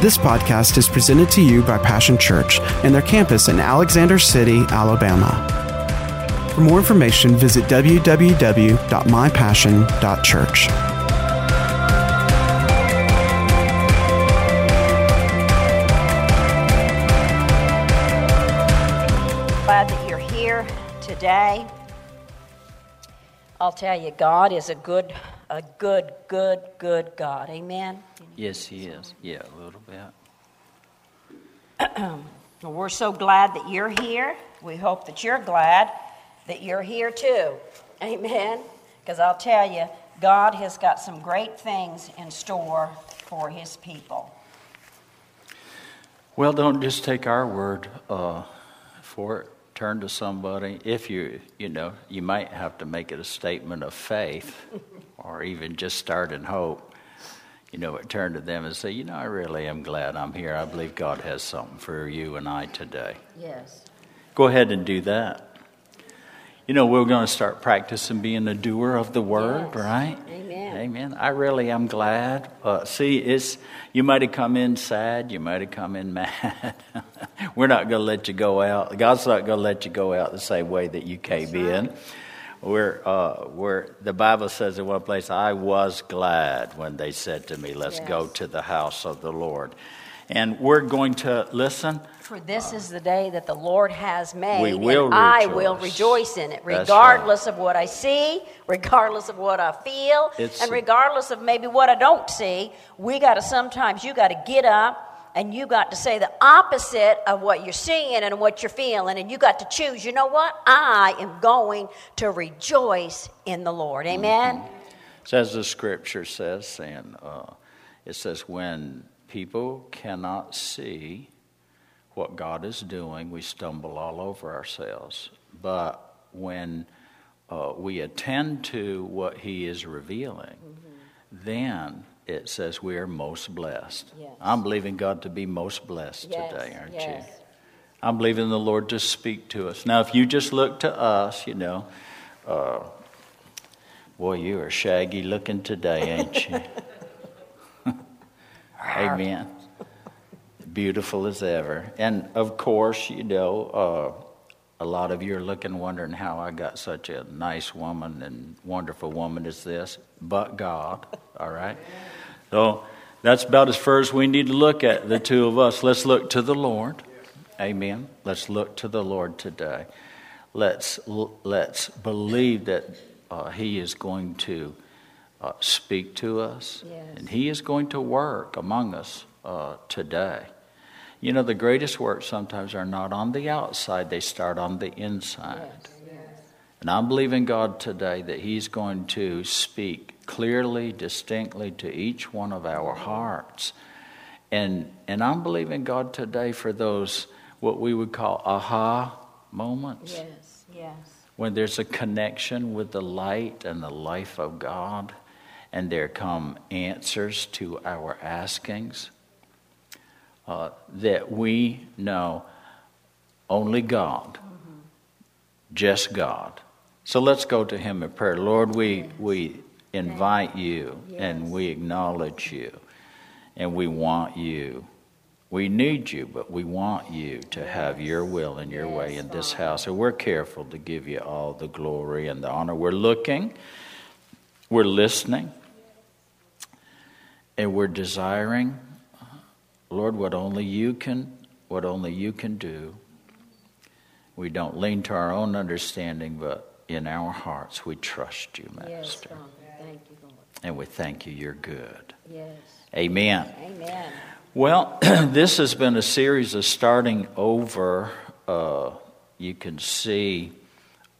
This podcast is presented to you by Passion Church and their campus in Alexander City, Alabama. For more information, visit www.mypassion.church. Glad that you're here today. I'll tell you, God is a good, a good, good, good God. Amen. Yes, he is. Yeah, a little bit. Well, we're so glad that you're here. We hope that you're glad that you're here too. Amen. Because I'll tell you, God has got some great things in store for his people. Well, don't just take our word uh, for it. Turn to somebody. If you, you know, you might have to make it a statement of faith or even just start in hope. You know, turn to them and say, you know, I really am glad I'm here. I believe God has something for you and I today. Yes. Go ahead and do that. You know, we're going to start practicing being a doer of the word, Yes. right? Amen. Amen. I really am glad. Uh, see, it's you might have come in sad, you might have come in mad. we're not going to let you go out. God's not going to let you go out the same way that you came in. We're, uh, we're, the Bible says in one place, I was glad when they said to me, Let's go to the house of the Lord. And we're going to listen. For this is the day that the Lord has made, We will and I will rejoice in it, regardless of what I see, regardless of what I feel, It's- and regardless of maybe what I don't see. We got to sometimes you got to get up and you got to say the opposite of what you're seeing and what you're feeling, and you got to choose. You know what? I am going to rejoice in the Lord. Amen. So as the scripture says, and uh, it says, when people cannot see what God is doing, we stumble all over ourselves. But when uh, we attend to what He is revealing, then it says we are most blessed. Yes. I'm believing God to be most blessed Yes, today, aren't yes. you? I'm believing the Lord to speak to us. Now, if you just look to us, you know, uh, boy, you are shaggy looking today, ain't you? Amen. Beautiful as ever. And of course, you know, uh, a lot of you are looking, wondering how I got such a nice woman and wonderful woman as this, but God, all right? So that's about as far as we need to look at the two of us. Let's look to the Lord. Amen. Let's look to the Lord today. Let's let's believe that uh, He is going to uh, speak to us, Yes. and He is going to work among us uh, today. You know, the greatest works sometimes are not on the outside; they start on the inside. And I'm believing God today that He's going to speak clearly, distinctly to each one of our hearts. And, and I'm believing God today for those, what we would call aha moments, Yes, yes. when there's a connection with the light and the life of God, and there come answers to our askings. Uh, that we know only God, just God. So let's go to Him in prayer. Lord, we, we invite you and we acknowledge you and we want you. We need you, but we want you to have your will and your way in this house. And we're careful to give you all the glory and the honor. We're looking, we're listening, and we're desiring, Lord, what only you can, what only you can do. We don't lean to our own understanding, but in our hearts we trust you, Yes, Master. Father. Thank you, Lord. And we thank you, you're good. Yes. Amen. Amen. Well, this has been a series of starting over. Uh, you can see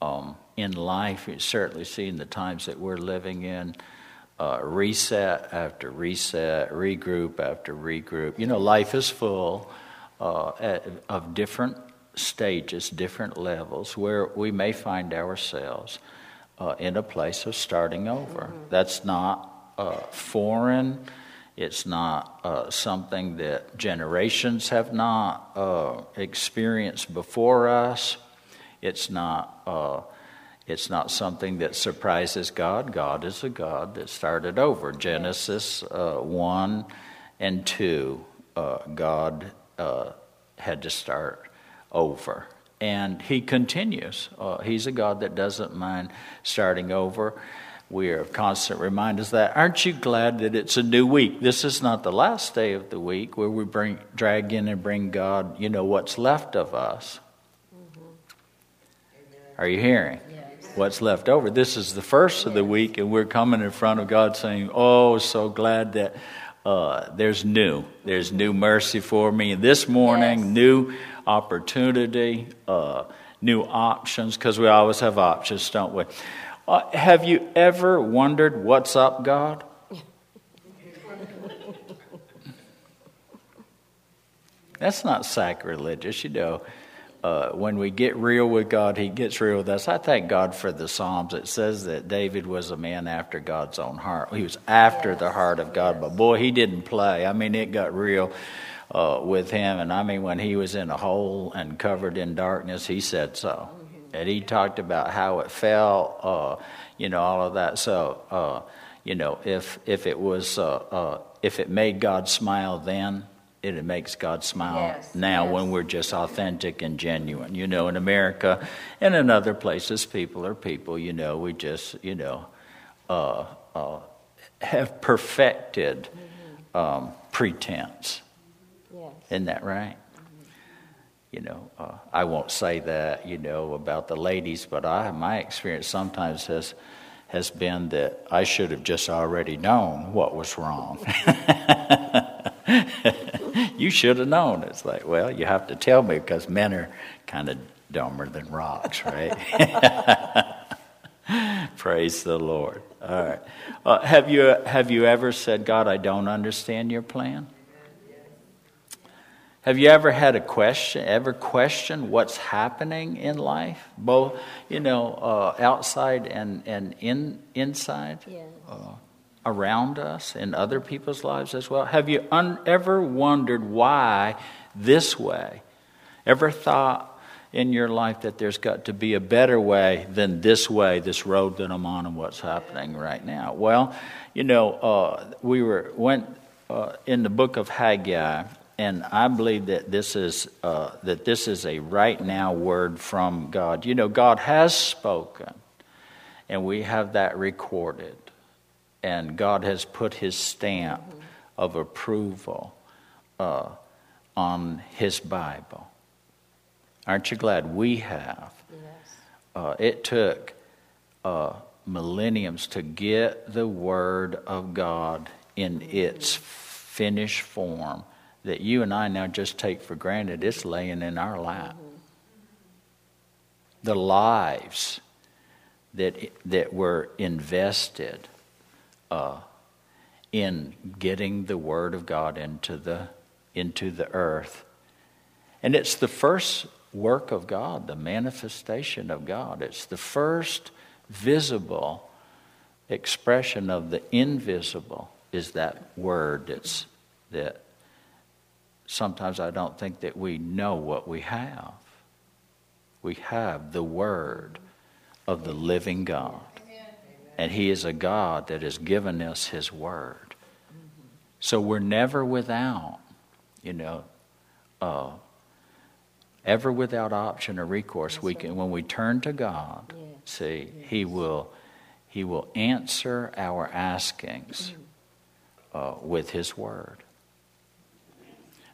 um, in life, you certainly see in the times that we're living in, uh, reset after reset, regroup after regroup. You know, life is full uh, of different stages, different levels, where we may find ourselves uh, in a place of starting over. That's not uh, foreign. It's not uh, something that generations have not uh, experienced before us. It's not. Uh, it's not something that surprises God. God is a God that started over. Genesis uh, one and two uh, God had to start over. And he continues. Uh, he's a God that doesn't mind starting over. We are of constant reminders that. Aren't you glad that it's a new week? This is not the last day of the week where we bring drag in and bring God, you know, what's left of us. Are you hearing? What's left over? This is the first of the week, and we're coming in front of God saying, Oh, so glad that uh, there's new. There's new mercy for me. this morning, yes. new opportunity, uh, new options, because we always have options, don't we? Uh, have you ever wondered what's up, God? That's not sacrilegious, you know uh, when we get real with God, He gets real with us. I thank God for the Psalms. It says that David was a man after God's own heart. He was after the heart of God, but boy, he didn't play. I mean, it got real uh, with him. And I mean, when he was in a hole and covered in darkness, he said so. And he talked about how it felt, uh, you know, all of that. So, uh, you know, if if it was uh, uh, if it made God smile then, it makes God smile yes, now yes. when we're just authentic and genuine. You know, in America and in other places, people are people, you know, we just, you know, uh, uh, have perfected mm-hmm. um, pretense. Isn't that right? You know, uh, I won't say that, you know, about the ladies, but I, my experience sometimes has has been that I should have just already known what was wrong. you should have known. It's like, well, you have to tell me because men are kind of dumber than rocks, right? Praise the Lord. All right. Uh, have you have you ever said, God, I don't understand your plan? Have you ever had a question, ever questioned what's happening in life, both you know, uh, outside and and in inside? Yeah. Uh, around us in other people's lives as well? Have you un- ever wondered why this way? Ever thought in your life that there's got to be a better way than this way, this road that I'm on, and what's happening right now? Well, you know, uh, we were went uh, in the book of Haggai, and I believe that this is uh, that this is a right now word from God. You know, God has spoken, and we have that recorded and God has put his stamp mm-hmm. of approval uh, on his Bible. Aren't you glad we have? Yes. Uh, it took uh, millenniums to get the Word of God in mm-hmm. its finished form that you and I now just take for granted. It's laying in our lap. The lives that, that were invested uh, in getting the Word of God into the, into the earth. And it's the first work of God, the manifestation of God. It's the first visible expression of the invisible is that word that's that sometimes I don't think that we know what we have. We have the word of the living God. And He is a God that has given us His Word. So we're never without, you know, uh, ever without option or recourse. we can, when we turn to God, yes. see, yes. He will, He will answer our askings uh, with His Word.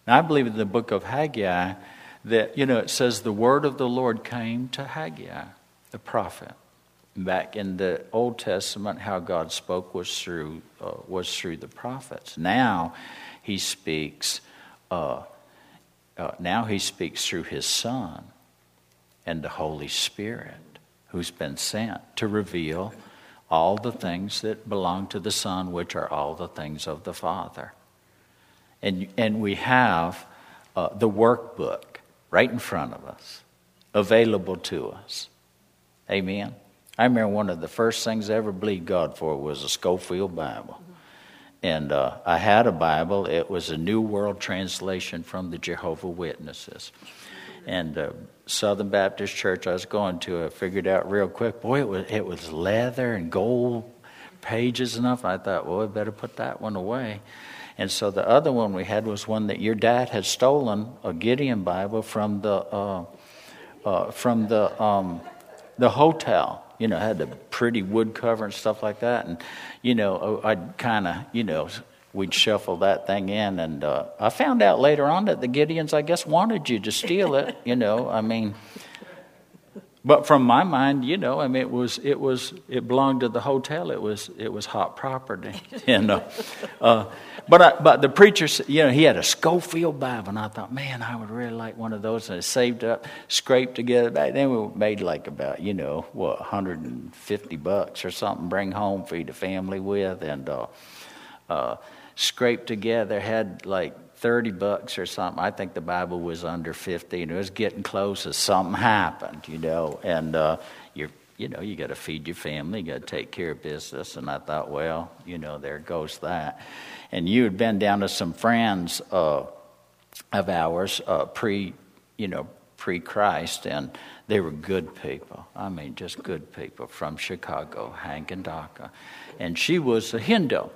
Now, I believe in the book of Haggai that, you know, it says the word of the Lord came to Haggai, the prophet back in the Old Testament, how God spoke was through uh, was through the prophets. Now, He speaks. Uh, uh, now He speaks through His Son and the Holy Spirit, who's been sent to reveal all the things that belong to the Son, which are all the things of the Father. And and we have uh, the workbook right in front of us, available to us. Amen. I remember one of the first things I ever believed God for was a Scofield Bible. And uh, I had a Bible. It was a New World Translation from the Jehovah Witnesses. And uh, Southern Baptist Church I was going to, I figured out real quick, boy, it was, it was leather and gold pages enough. I thought, well, I better put that one away. And so the other one we had was one that your dad had stolen a Gideon Bible from the uh, uh, from the um, the hotel. You know, had the pretty wood cover and stuff like that. And you know, I'd kind of you know we'd shuffle that thing in. And uh, I found out later on that the Gideons, I guess, wanted you to steal it. You know, I mean, but from my mind, you know, I mean, it was it was it belonged to the hotel. It was it was hot property, you know. uh, but I, but the preacher, you know, he had a Scofield Bible, and I thought, man, I would really like one of those. And I saved up, scraped together. Back then, we made like about you know what 150 bucks or something, bring home, feed the family with, and uh, uh, scraped together. Had like 30 bucks or something. I think the Bible was under 50, and it was getting close as something happened, you know. And uh, you're, you know, you got to feed your family, you got to take care of business. And I thought, well, you know, there goes that. And you had been down to some friends uh, of ours uh, pre, you know, pre Christ, and they were good people. I mean, just good people from Chicago, Hank and Daka. And she was a Hindu.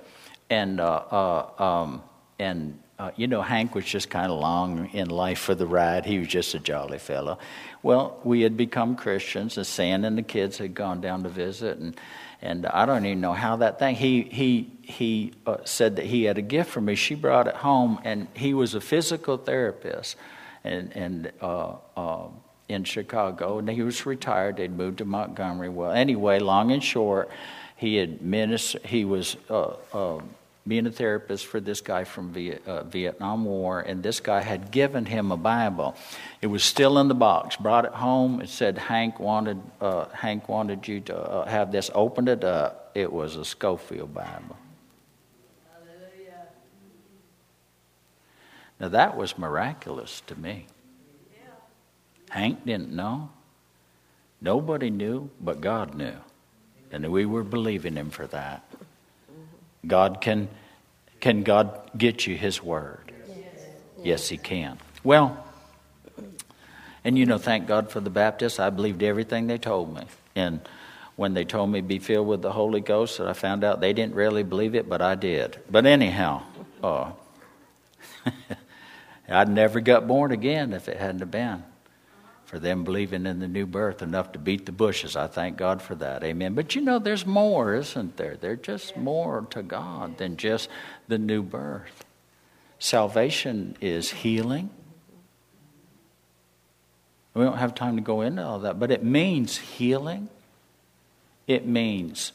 And, uh, uh, um, and uh, you know, Hank was just kind of long in life for the ride. He was just a jolly fellow. Well, we had become Christians, and Sam and the kids had gone down to visit, and and I don't even know how that thing. He he he uh, said that he had a gift for me. She brought it home, and he was a physical therapist, and and. Uh, uh, in Chicago, and he was retired. They'd moved to Montgomery. Well, anyway, long and short, he had minister, He was uh, uh, being a therapist for this guy from Viet, uh, Vietnam War, and this guy had given him a Bible. It was still in the box. Brought it home. It said Hank wanted uh, Hank wanted you to uh, have this. Opened it up. It was a Scofield Bible. Hallelujah. Now that was miraculous to me. Yeah. Hank didn't know. Nobody knew, but God knew. And we were believing him for that. God can, can God get you His Word? Yes, He can. Well, and you know, thank God for the Baptists. I believed everything they told me. And when they told me be filled with the Holy Ghost, that I found out they didn't really believe it, but I did. But anyhow, uh, I'd never got born again if it hadn't have been for them believing in the new birth enough to beat the bushes. I thank God for that. Amen. But you know, there's more, isn't there? There's just more to God than just the new birth. Salvation is healing. We don't have time to go into all that, but it means healing. It means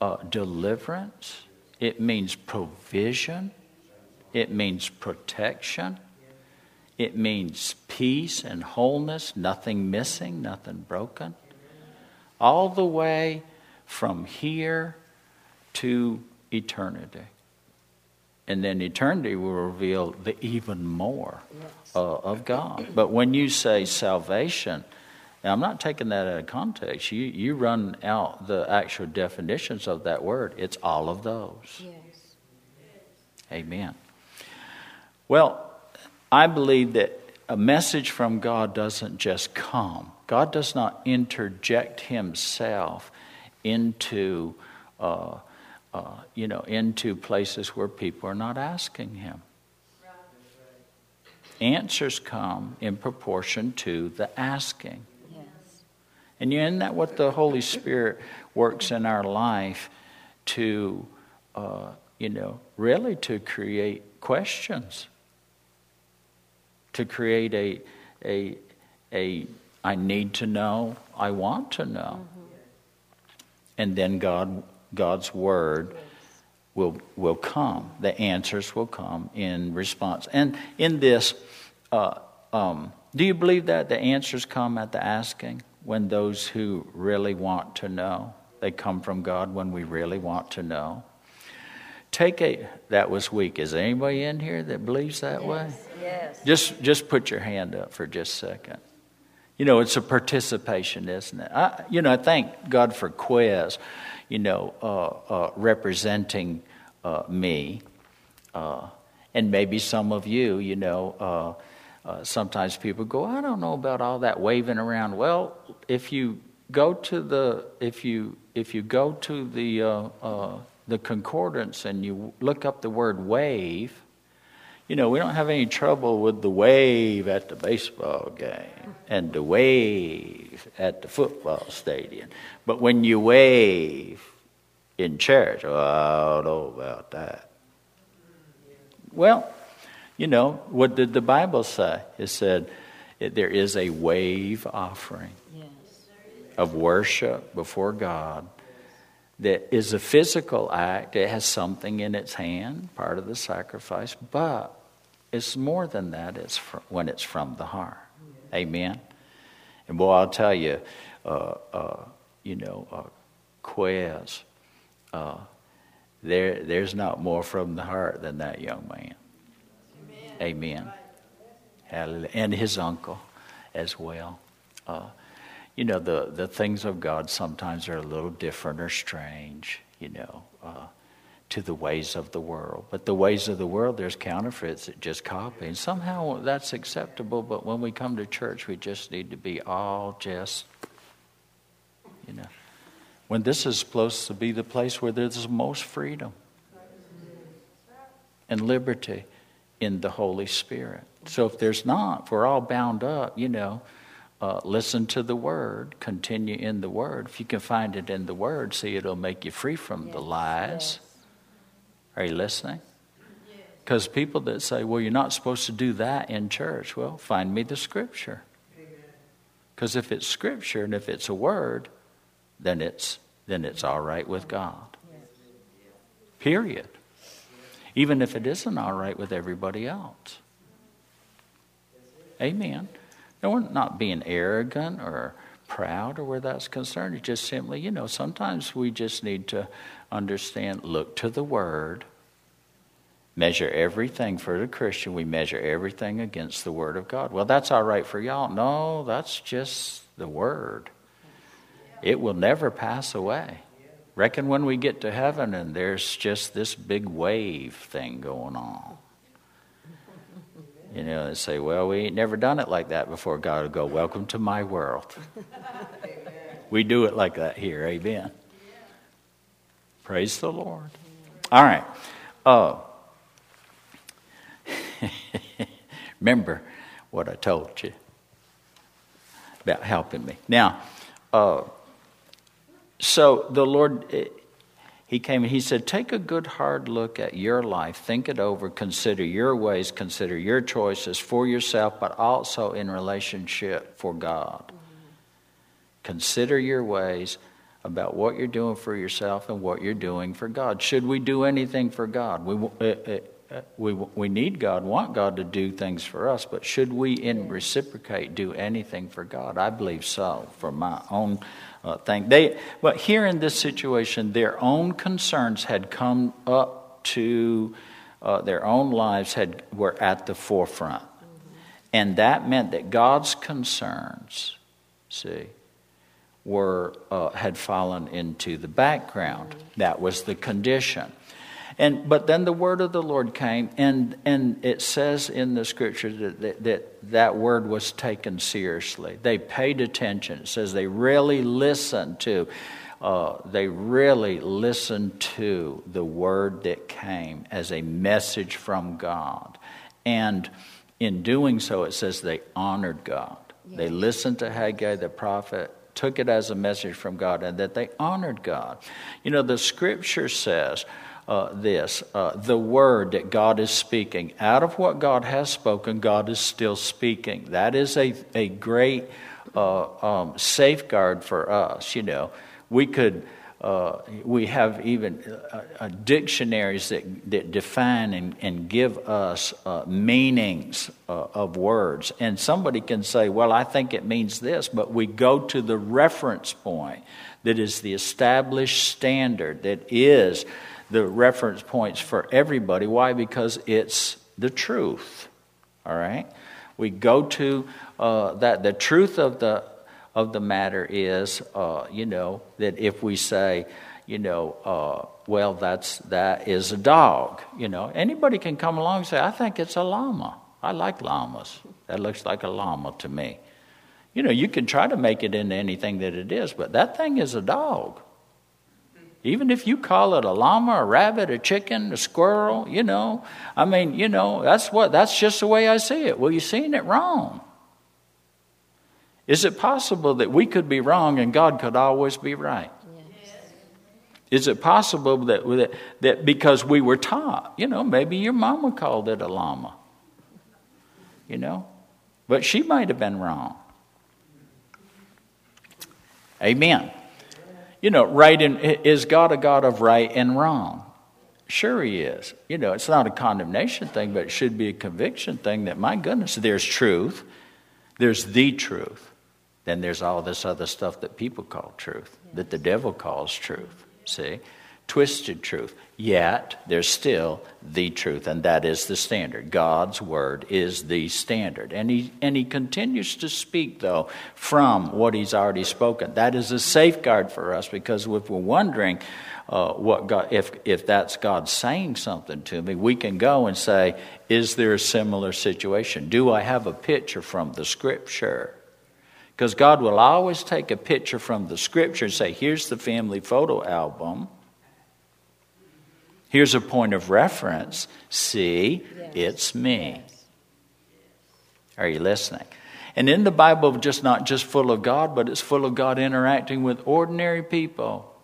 uh, deliverance. It means provision. It means protection. It means peace and wholeness, nothing missing, nothing broken. All the way from here to eternity. And then eternity will reveal the even more uh, of God. But when you say salvation, I'm not taking that out of context. You, you run out the actual definitions of that word, it's all of those. Yes. Amen. Well, I believe that a message from God doesn't just come. God does not interject Himself into, uh, uh, you know, into places where people are not asking Him. Answers come in proportion to the asking. Yes. And isn't that what the Holy Spirit works in our life to, uh, you know, really to create questions? To create a, a, a I need to know, I want to know. Mm-hmm. And then God, God's word will, will come. The answers will come in response. And in this, uh, um, do you believe that the answers come at the asking when those who really want to know? They come from God when we really want to know. Take a that was weak. Is anybody in here that believes that yes. way? Yes. Just just put your hand up for just a second. You know, it's a participation, isn't it? I, you know, I thank God for Quez, you know, uh, uh, representing uh, me, uh, and maybe some of you. You know, uh, uh, sometimes people go, "I don't know about all that waving around." Well, if you go to the if you if you go to the the concordance and you look up the word wave You know, we don't have any trouble with the wave at the baseball game and the wave at the football stadium. But when you wave in church, oh, I don't know about that. Well, you know, what did the Bible say? It said there is a wave offering yes. of worship before God that is a physical act. It has something in its hand, part of the sacrifice, but it's more than that. It's when it's from the heart. Amen. And boy, I'll tell you, uh, uh, you know, uh, Quez, uh, there, there's not more from the heart than that young man. Amen. Amen. And his uncle as well. You know, the, the things of God sometimes are a little different or strange, you know, uh, to the ways of the world. But the ways of the world, there's counterfeits that just copy. And somehow that's acceptable, but when we come to church, we just need to be all just, you know, when this is supposed to be the place where there's the most freedom and liberty in the Holy Spirit. So if there's not, if we're all bound up, you know, uh, listen to the Word, continue in the Word. If you can find it in the Word, see, it'll make you free from yes, the lies. Yes. Are you listening? Because yes. people that say, well, you're not supposed to do that in church, well, find me the Scripture. Because if it's Scripture and if it's a Word, then it's, then it's all right with God. Period. Even if it isn't all right with everybody else. Amen. And we're not being arrogant or proud or where that's concerned. It's just simply, you know, sometimes we just need to understand, look to the Word, measure everything for the Christian. We measure everything against the Word of God. Well, that's all right for y'all. No, that's just the Word. It will never pass away. Reckon when we get to heaven and there's just this big wave thing going on. You know, and say, well, we ain't never done it like that before. God will go, welcome to my world. we do it like that here. Amen. Praise the Lord. All right. Uh, remember what I told you about helping me. Now, uh, so the Lord he came and he said, Take a good hard look at your life, think it over, consider your ways, consider your choices for yourself, but also in relationship for God. Mm-hmm. Consider your ways about what you're doing for yourself and what you're doing for God. Should we do anything for God? We, uh, uh, uh, we, we need God, want God to do things for us, but should we, in reciprocate, do anything for God? I believe so, for my own uh, thing. They, but here in this situation, their own concerns had come up to uh, their own lives had were at the forefront, and that meant that God's concerns, see, were uh, had fallen into the background. That was the condition. And, but then the word of the Lord came, and, and it says in the scripture that, that, that that word was taken seriously. They paid attention. It says they really listened to, uh, they really listened to the word that came as a message from God. And in doing so, it says they honored God. They listened to Haggai the prophet, took it as a message from God, and that they honored God. You know, the scripture says, uh, this uh, the word that God is speaking. Out of what God has spoken, God is still speaking. That is a, a great uh, um, safeguard for us. You know, we could. Uh, we have even uh, uh, dictionaries that, that define and, and give us meanings of words. And somebody can say, Well, I think it means this, but we go to the reference point that is the established standard, that is the reference points for everybody. Why? Because it's the truth. All right? We go to uh, that. The truth of the, of the matter is, uh, you know, that if we say, you know, uh, well, that's, that is a dog, you know, anybody can come along and say, I think it's a llama. I like llamas. That looks like a llama to me. You know, you can try to make it into anything that it is, but that thing is a dog. Even if you call it a llama, a rabbit, a chicken, a squirrel, you know, I mean, you know, that's what that's just the way I see it. Well, you're seeing it wrong. Is it possible that we could be wrong and God could always be right? Is it possible that, that, that because we were taught, you know, maybe your mama called it a llama, you know, but she might have been wrong. Amen. You know, right and is God a God of right and wrong? Sure, He is. You know, it's not a condemnation thing, but it should be a conviction thing that, my goodness, there's truth, there's the truth. Then there's all this other stuff that people call truth, that the devil calls truth. See? Twisted truth. Yet, there's still the truth, and that is the standard. God's word is the standard. And he, and he continues to speak, though, from what he's already spoken. That is a safeguard for us because if we're wondering, uh, what God, if, if that's God saying something to me, we can go and say, Is there a similar situation? Do I have a picture from the scripture? Because God will always take a picture from the scripture and say, here's the family photo album. Here's a point of reference. See, yes. it's me. Yes. Are you listening? And in the Bible, just not just full of God, but it's full of God interacting with ordinary people,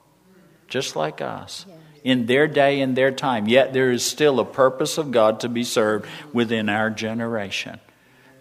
just like us, yes. in their day and their time. Yet there is still a purpose of God to be served within our generation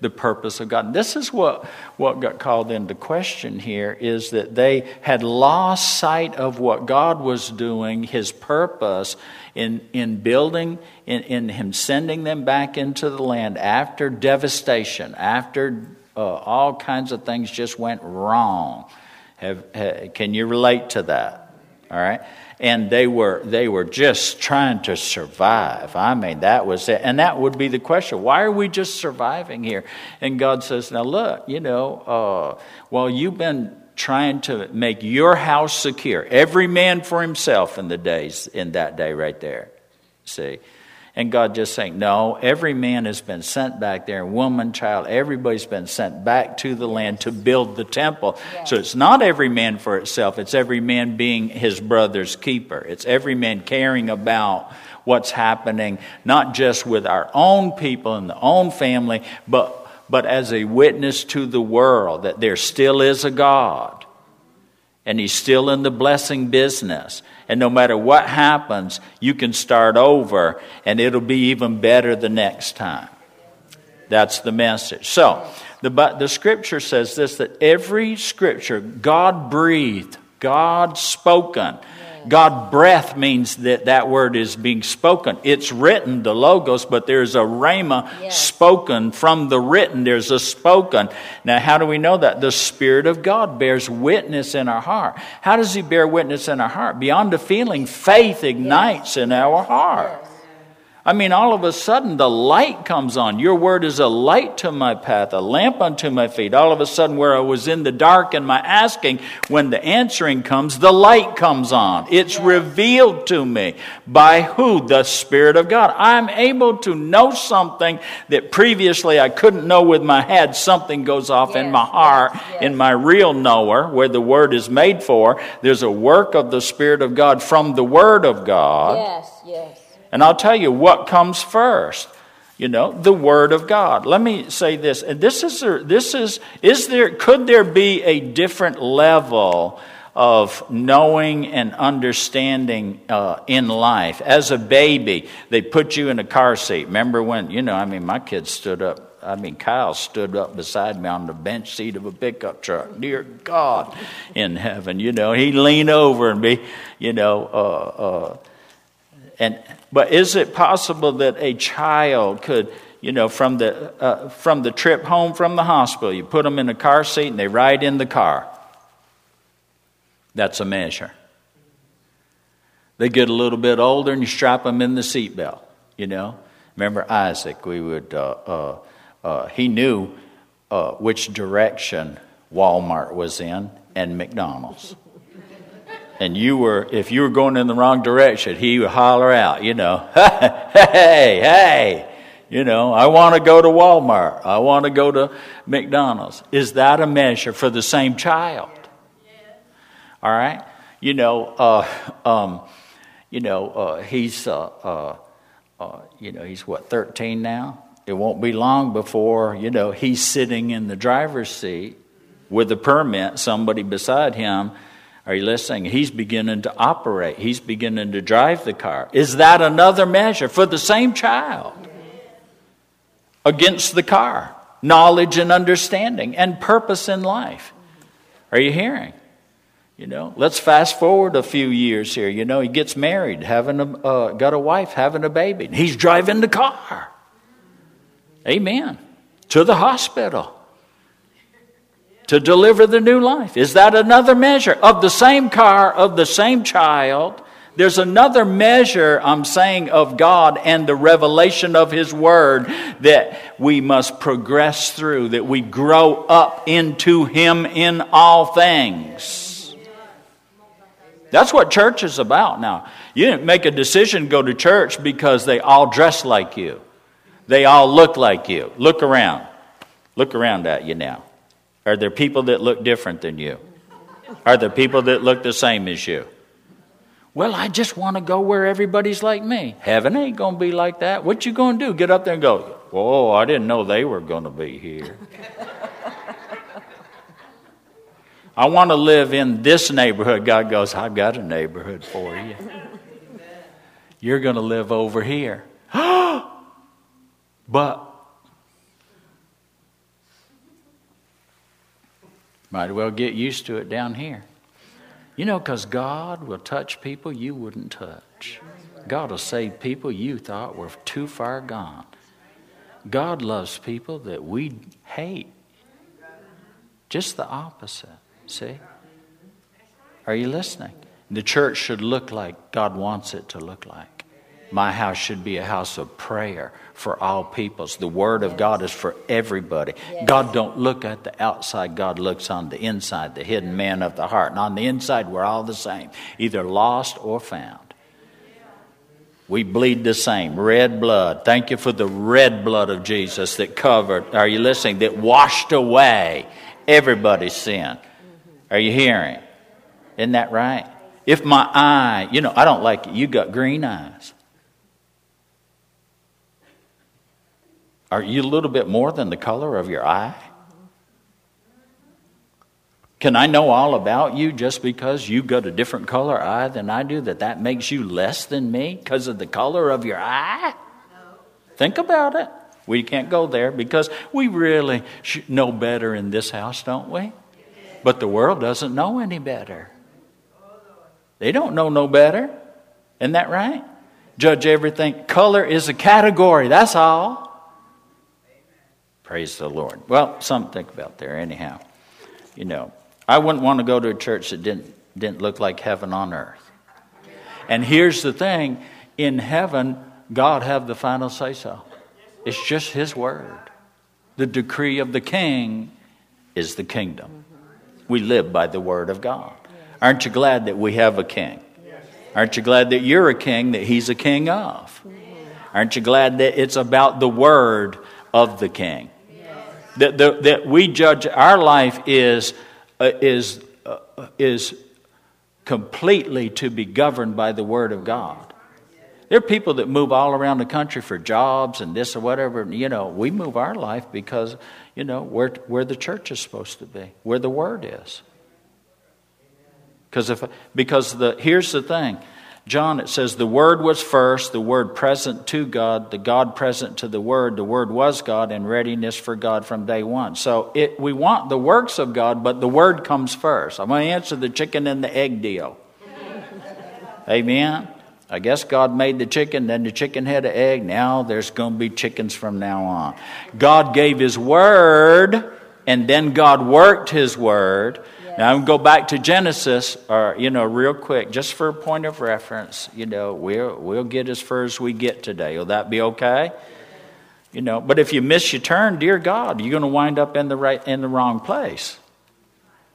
the purpose of God. This is what, what got called into question here is that they had lost sight of what God was doing, his purpose in, in building, in, in him sending them back into the land after devastation, after uh, all kinds of things just went wrong. Have, have, can you relate to that? All right and they were they were just trying to survive. I mean, that was it, and that would be the question: Why are we just surviving here? And God says, "Now look, you know, uh, well, you've been." trying to make your house secure every man for himself in the days in that day right there see and God just saying, No, every man has been sent back there, woman, child, everybody's been sent back to the land to build the temple. Yes. So it's not every man for itself, it's every man being his brother's keeper. It's every man caring about what's happening, not just with our own people and the own family, but, but as a witness to the world that there still is a God and he's still in the blessing business and no matter what happens, you can start over and it'll be even better the next time. That's the message. So, the, the scripture says this that every scripture, God breathed, God spoken, God breath means that that word is being spoken. It's written, the logos, but there's a rhema yes. spoken from the written. There's a spoken. Now, how do we know that? The Spirit of God bears witness in our heart. How does He bear witness in our heart? Beyond a feeling, faith ignites yes. in our heart. I mean, all of a sudden the light comes on. Your word is a light to my path, a lamp unto my feet. All of a sudden, where I was in the dark and my asking, when the answering comes, the light comes on. It's yes. revealed to me by who? The Spirit of God. I'm able to know something that previously I couldn't know with my head. Something goes off yes. in my heart, yes. in my real knower, where the word is made for. There's a work of the Spirit of God from the Word of God. Yes, yes. And I'll tell you what comes first. You know, the Word of God. Let me say this. And this is, this is, is there, could there be a different level of knowing and understanding uh, in life? As a baby, they put you in a car seat. Remember when, you know, I mean, my kids stood up I mean, Kyle stood up beside me on the bench seat of a pickup truck. Dear God in heaven, you know, he'd lean over and be, you know, uh, uh, and, but is it possible that a child could, you know, from the, uh, from the trip home from the hospital, you put them in a car seat and they ride in the car? That's a measure. They get a little bit older and you strap them in the seatbelt, you know. Remember Isaac, we would, uh, uh, uh he knew uh, which direction Walmart was in and McDonald's and you were, if you were going in the wrong direction, he would holler out, you know, hey, hey, you know, I want to go to Walmart. I want to go to McDonald's. Is that a measure for the same child? All right? you know, uh, um, you know, uh, he's, uh, uh, uh, you know, he's what, 13 now? It won't be long before, you know, he's sitting in the driver's seat with a permit, somebody beside him. Are you listening? He's beginning to operate. He's beginning to drive the car. Is that another measure for the same child against the car? Knowledge and understanding and purpose in life. Are you hearing? You know, let's fast forward a few years here. You know, he gets married, having a, uh, got a wife, having a baby. He's driving the car. Amen. To the hospital to deliver the new life. Is that another measure of the same car, of the same child? There's another measure, I'm saying, of God and the revelation of His Word that we must progress through, that we grow up into Him in all things. That's what church is about now. You didn't make a decision to go to church because they all dress like you, they all look like you. Look around. Look around at you now. Are there people that look different than you? Are there people that look the same as you? Well, I just want to go where everybody's like me. Heaven ain't going to be like that. What you going to do? Get up there and go, "Whoa, I didn't know they were going to be here." I want to live in this neighborhood. God goes, I've got a neighborhood for you. You're going to live over here. but Might as well get used to it down here. You know, because God will touch people you wouldn't touch. God will save people you thought were too far gone. God loves people that we hate. Just the opposite. See? Are you listening? The church should look like God wants it to look like. My house should be a house of prayer for all peoples. The word of God is for everybody. God don't look at the outside, God looks on the inside, the hidden man of the heart. And on the inside, we're all the same, either lost or found. We bleed the same, red blood. Thank you for the red blood of Jesus that covered, are you listening? That washed away everybody's sin. Are you hearing? Isn't that right? If my eye, you know, I don't like it. You got green eyes. Are you a little bit more than the color of your eye? Can I know all about you just because you've got a different color eye than I do, that that makes you less than me because of the color of your eye? No. Think about it. We can't go there because we really know better in this house, don't we? But the world doesn't know any better. They don't know no better. Isn't that right? Judge everything. Color is a category, that's all. Praise the Lord. Well, something think about there, anyhow. You know, I wouldn't want to go to a church that didn't, didn't look like heaven on earth. And here's the thing in heaven, God have the final say so. It's just His word. The decree of the king is the kingdom. We live by the word of God. Aren't you glad that we have a king? Aren't you glad that you're a king that he's a king of? Aren't you glad that it's about the word of the king? That, that, that we judge our life is, uh, is, uh, is completely to be governed by the Word of God. There are people that move all around the country for jobs and this or whatever. You know, we move our life because, you know, where, where the church is supposed to be, where the Word is. Because if, because the, here's the thing John, it says, the Word was first, the Word present to God, the God present to the Word. The Word was God and readiness for God from day one. So it, we want the works of God, but the Word comes first. I'm going to answer the chicken and the egg deal. Amen. I guess God made the chicken, then the chicken had an egg. Now there's going to be chickens from now on. God gave His Word, and then God worked His Word. Now, I'm go back to Genesis, or you know, real quick, just for a point of reference. You know, we'll we'll get as far as we get today. Will that be okay? You know, but if you miss your turn, dear God, you're going to wind up in the right in the wrong place.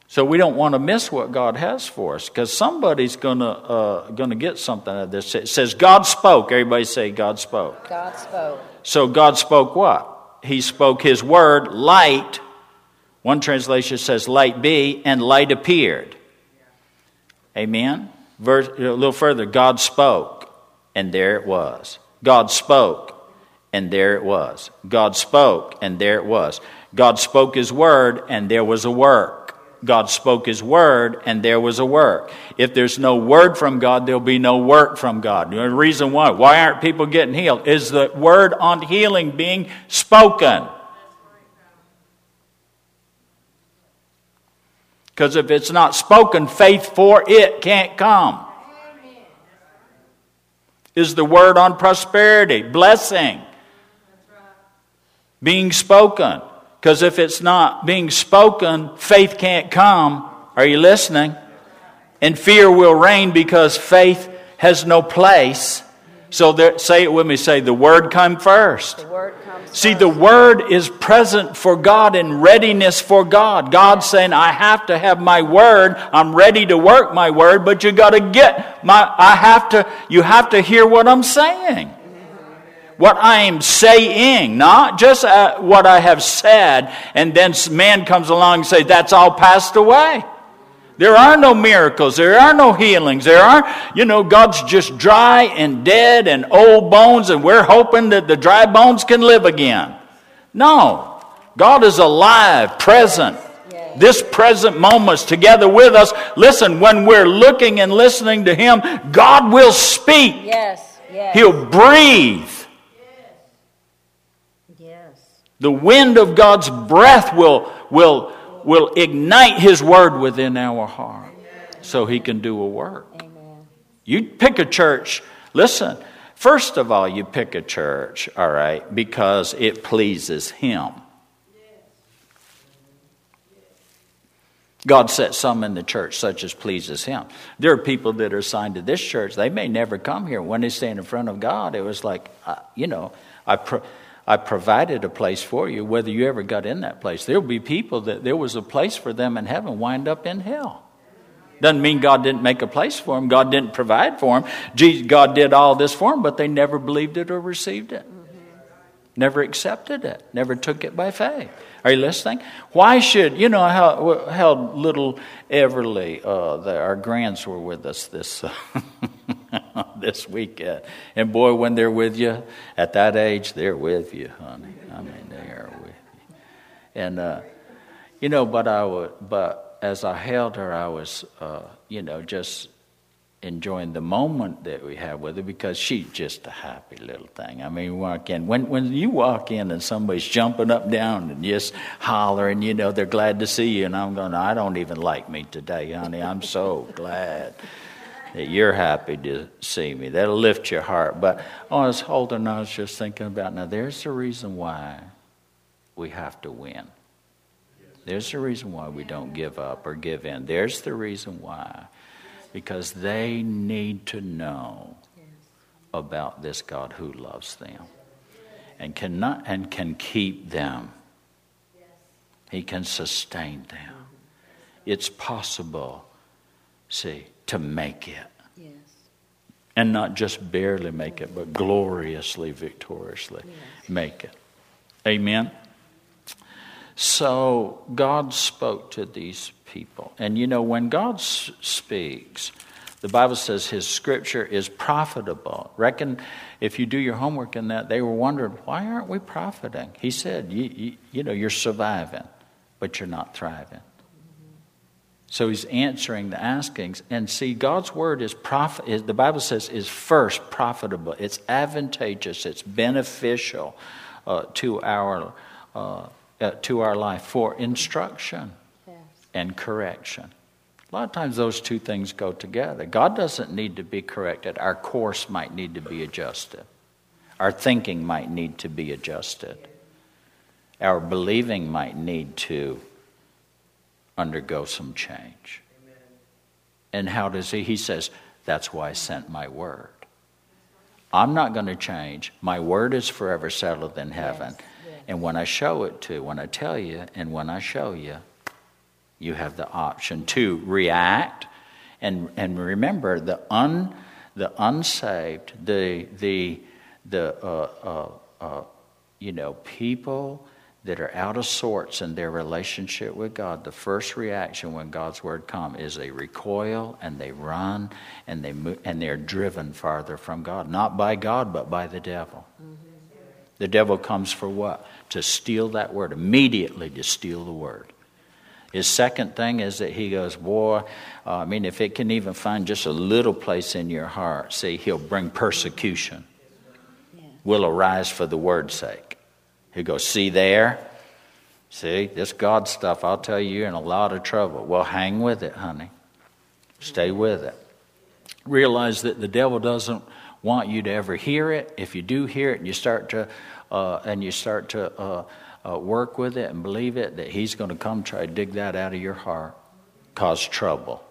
So we don't want to miss what God has for us, because somebody's going to uh, going to get something out of this. It says God spoke. Everybody say God spoke. God spoke. So God spoke what? He spoke His word, light one translation says, light be, and light appeared. Amen? Verse, a little further, God spoke, and there it was. God spoke, and there it was. God spoke, and there it was. God spoke His word, and there was a work. God spoke His word, and there was a work. If there's no word from God, there'll be no work from God. The reason why, why aren't people getting healed? Is the word on healing being spoken? Because if it's not spoken, faith for it can't come. Is the word on prosperity, blessing, being spoken? Because if it's not being spoken, faith can't come. Are you listening? And fear will reign because faith has no place. So there, say it with me. Say the word come first. The word See, the word is present for God in readiness for God. God's saying, I have to have my word. I'm ready to work my word, but you got to get my, I have to, you have to hear what I'm saying what I am saying, not just uh, what I have said, and then man comes along and say that's all passed away. There are no miracles. There are no healings. There are, you know, God's just dry and dead and old bones, and we're hoping that the dry bones can live again. No. God is alive, present. This present moment is together with us. Listen, when we're looking and listening to Him, God will speak. Yes, yes. He'll breathe. Yes. The wind of God's breath will, will, will ignite His word within our heart so He can do a work. Amen. You pick a church, listen, first of all, you pick a church, all right, because it pleases Him. God set some in the church such as pleases Him. There are people that are assigned to this church, they may never come here. When they stand in front of God, it was like, uh, you know, I. Pro- I provided a place for you, whether you ever got in that place. There'll be people that there was a place for them in heaven, wind up in hell. Doesn't mean God didn't make a place for them. God didn't provide for them. God did all this for them, but they never believed it or received it. Never accepted it. Never took it by faith. Are you listening? Why should, you know how, how little Everly, uh, the, our grands were with us this, uh, this weekend. And boy, when they're with you, at that age, they're with you, honey. I mean, they are with you. And, uh, you know, but I would, but as I held her, I was, uh, you know, just enjoying the moment that we have with her because she's just a happy little thing. I mean, walk in when when you walk in and somebody's jumping up down and just hollering, you know, they're glad to see you, and I'm going, I don't even like me today, honey. I'm so glad that you're happy to see me. That'll lift your heart. But oh, I was holding, I was just thinking about now. There's the reason why we have to win. There's the reason why we don't give up or give in. There's the reason why because they need to know about this God who loves them and cannot and can keep them. He can sustain them. It's possible, see, to make it. Yes. And not just barely make it, but gloriously, victoriously make it. Amen. So God spoke to these people. And you know, when God s- speaks, the Bible says his scripture is profitable. Reckon if you do your homework in that, they were wondering, why aren't we profiting? He said, you, you, you know, you're surviving, but you're not thriving. So he's answering the askings. And see, God's word is profit. Is, the Bible says is first profitable. It's advantageous. It's beneficial uh, to our uh, uh, to our life for instruction. And correction. A lot of times those two things go together. God doesn't need to be corrected. Our course might need to be adjusted. Our thinking might need to be adjusted. Our believing might need to undergo some change. And how does he? He says, That's why I sent my word. I'm not going to change. My word is forever settled in heaven. And when I show it to, when I tell you, and when I show you, you have the option to react. And, and remember, the, un, the unsaved, the, the, the uh, uh, uh, you know, people that are out of sorts in their relationship with God, the first reaction when God's word comes is they recoil and they run and they move, and they're driven farther from God, not by God but by the devil. Mm-hmm. The devil comes for what? To steal that word, immediately to steal the word. His second thing is that he goes, Boy, uh, I mean, if it can even find just a little place in your heart, see, he'll bring persecution, will arise for the word's sake. He'll go, See there? See, this God stuff, I'll tell you, you're in a lot of trouble. Well, hang with it, honey. Stay with it. Realize that the devil doesn't want you to ever hear it. If you do hear it and you start to, uh, and you start to uh, uh, work with it and believe it, that He's going to come try to dig that out of your heart, cause trouble.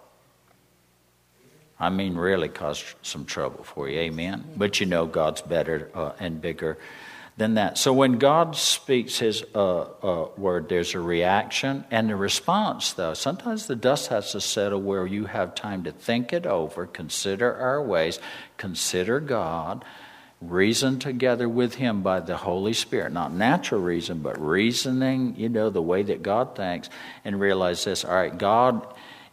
I mean, really cause some trouble for you. Amen. But you know, God's better uh, and bigger than that. So when God speaks His uh, uh, word, there's a reaction and a response, though. Sometimes the dust has to settle where you have time to think it over, consider our ways, consider God, reason together with Him by the Holy Spirit. Not natural reason, but reasoning, you know, the way that God thinks, and realize this all right, God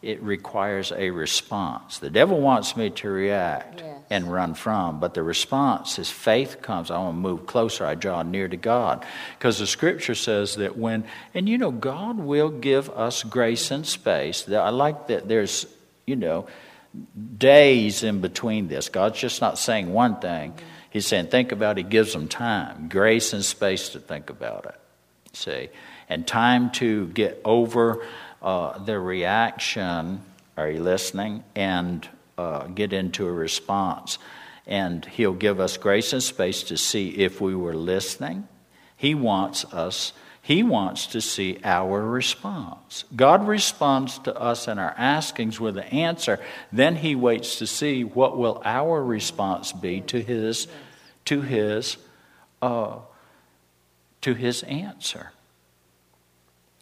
it requires a response. The devil wants me to react yes. and run from, but the response is faith comes. I want to move closer. I draw near to God. Because the scripture says that when, and you know, God will give us grace and space. I like that there's, you know, days in between this. God's just not saying one thing. Mm-hmm. He's saying, think about it. He gives them time, grace and space to think about it. See? And time to get over uh, the reaction, are you listening? And uh, get into a response. And He'll give us grace and space to see if we were listening. He wants us, He wants to see our response. God responds to us in our askings with an answer. Then He waits to see what will our response be to His, to His, uh, to His answer.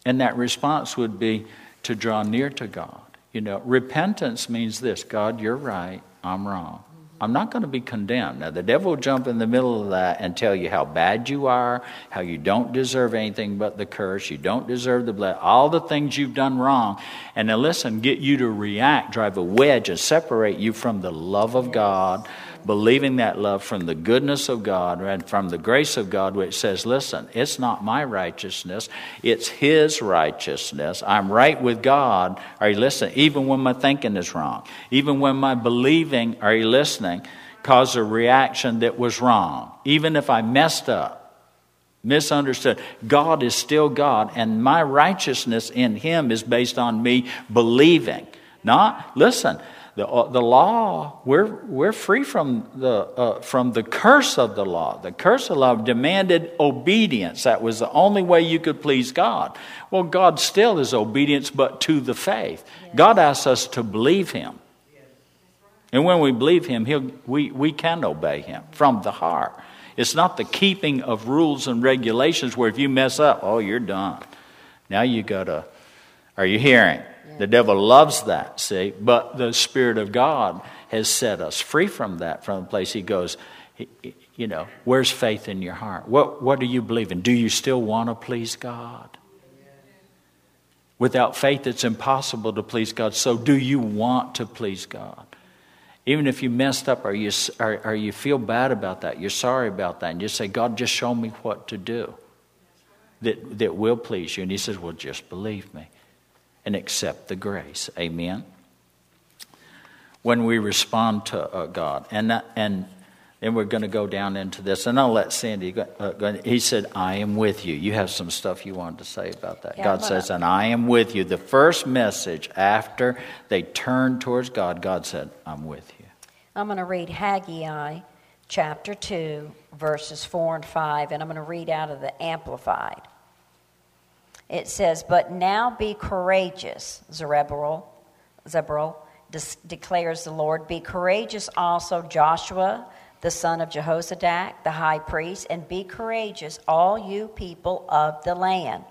And that response would be to draw near to God. You know, repentance means this God, you're right, I'm wrong. I'm not going to be condemned. Now, the devil will jump in the middle of that and tell you how bad you are, how you don't deserve anything but the curse, you don't deserve the blood, all the things you've done wrong. And then listen, get you to react, drive a wedge, and separate you from the love of God believing that love from the goodness of God and from the grace of God, which says, listen, it's not my righteousness, it's His righteousness. I'm right with God. Are you listening? Even when my thinking is wrong, even when my believing, are you listening, caused a reaction that was wrong, even if I messed up misunderstood. God is still God, and my righteousness in Him is based on me believing. Not, listen, the, uh, the law, we're, we're free from the, uh, from the curse of the law. The curse of the law demanded obedience. That was the only way you could please God. Well, God still is obedience, but to the faith. God asks us to believe Him. And when we believe Him, he'll, we, we can obey Him from the heart. It's not the keeping of rules and regulations where if you mess up, oh, you're done. Now you got to, are you hearing? The devil loves that, see? But the Spirit of God has set us free from that, from the place he goes, you know, where's faith in your heart? What, what do you believe in? Do you still want to please God? Without faith, it's impossible to please God. So, do you want to please God? Even if you messed up or you, or, or you feel bad about that, you're sorry about that, and you say, God, just show me what to do that, that will please you. And He says, Well, just believe me and accept the grace. Amen. When we respond to uh, God, and that, and then we're going to go down into this, and I'll let Sandy go, uh, go. He said, "I am with you." You have some stuff you wanted to say about that. Yeah, God says, "And I am with you." The first message after they turned towards God, God said, "I'm with you." I'm going to read Haggai chapter two, verses four and five, and I'm going to read out of the Amplified it says, But now be courageous, Zerubbabel, Zerubbabel declares the Lord. Be courageous also, Joshua, the son of Jehozadak, the high priest, and be courageous, all you people of the land,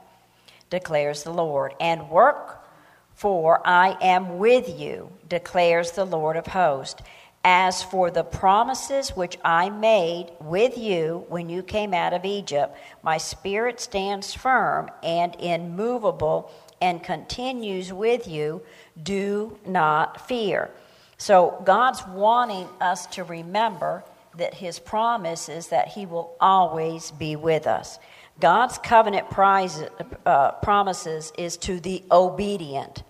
declares the Lord, and work, for I am with you, declares the Lord of hosts. As for the promises which I made with you when you came out of Egypt, my spirit stands firm and immovable and continues with you. Do not fear. So, God's wanting us to remember that His promise is that He will always be with us. God's covenant prize, uh, promises is to the obedient,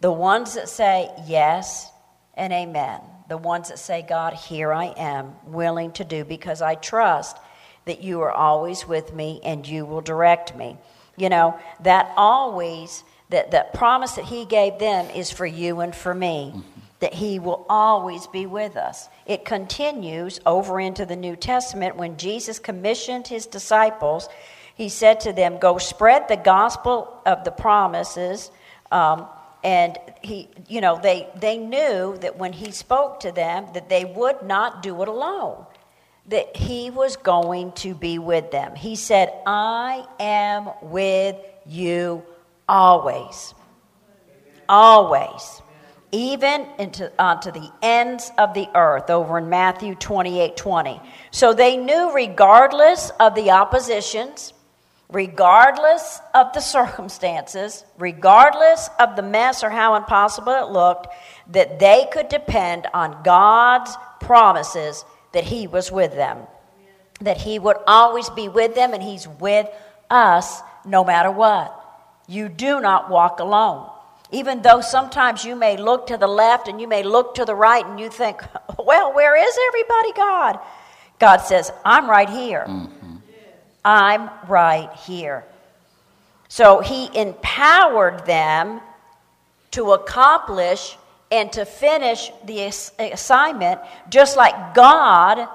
the ones that say yes and amen the ones that say, God, here I am, willing to do, because I trust that you are always with me and you will direct me. You know, that always, that, that promise that he gave them is for you and for me, that he will always be with us. It continues over into the New Testament when Jesus commissioned his disciples. He said to them, Go spread the gospel of the promises. Um, and he you know they they knew that when he spoke to them that they would not do it alone that he was going to be with them. He said i am with you always always even into onto the ends of the earth over in matthew 28 20 so they knew regardless of the oppositions regardless of the circumstances, regardless of the mess or how impossible it looked, that they could depend on God's promises that He was with them, that He would always be with them, and He's with us no matter what. You do not walk alone. Even though sometimes you may look to the left and you may look to the right and you think, well, where is everybody, God? God says, I'm right here. Mm. I'm right here. So he empowered them to accomplish and to finish the assignment, just like God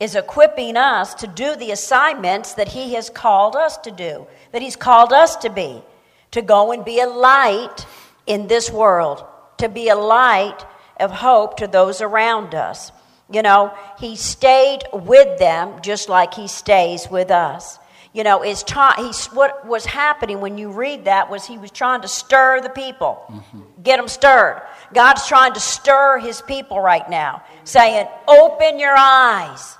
is equipping us to do the assignments that He has called us to do, that He's called us to be, to go and be a light in this world, to be a light of hope to those around us. You know, he stayed with them just like he stays with us. You know, is ta- he's, what was happening when you read that was he was trying to stir the people, mm-hmm. get them stirred. God's trying to stir his people right now, saying, Open your eyes.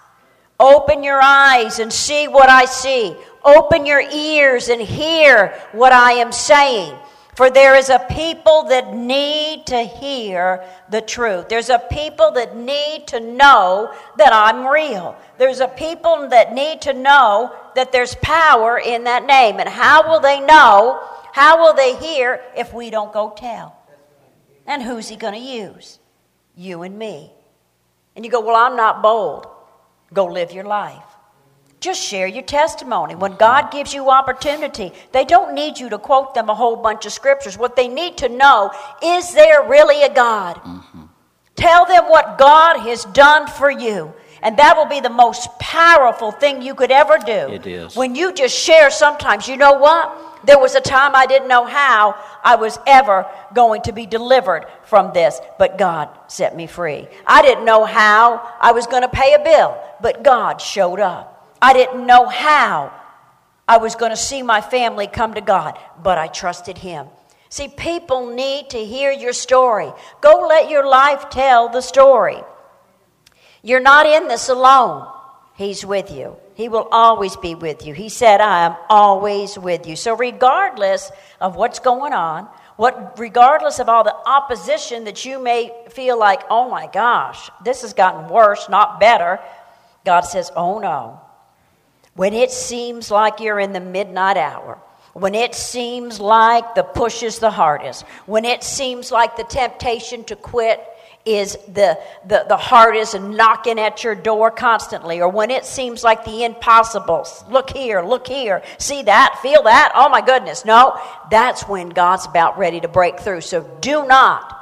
Open your eyes and see what I see. Open your ears and hear what I am saying. For there is a people that need to hear the truth. There's a people that need to know that I'm real. There's a people that need to know that there's power in that name. And how will they know? How will they hear if we don't go tell? And who's he going to use? You and me. And you go, Well, I'm not bold. Go live your life. Just share your testimony. When God gives you opportunity, they don't need you to quote them a whole bunch of scriptures. What they need to know is there really a God? Mm-hmm. Tell them what God has done for you. And that will be the most powerful thing you could ever do. It is. When you just share sometimes, you know what? There was a time I didn't know how I was ever going to be delivered from this, but God set me free. I didn't know how I was going to pay a bill, but God showed up. I didn't know how I was going to see my family come to God, but I trusted Him. See, people need to hear your story. Go let your life tell the story. You're not in this alone. He's with you. He will always be with you. He said, I am always with you. So, regardless of what's going on, what, regardless of all the opposition that you may feel like, oh my gosh, this has gotten worse, not better, God says, oh no, when it seems like you're in the midnight hour, when it seems like the push is the hardest, when it seems like the temptation to quit is the, the, the hardest and knocking at your door constantly, or when it seems like the impossible, look here, look here, see that, feel that, oh my goodness. No, that's when God's about ready to break through. So do not,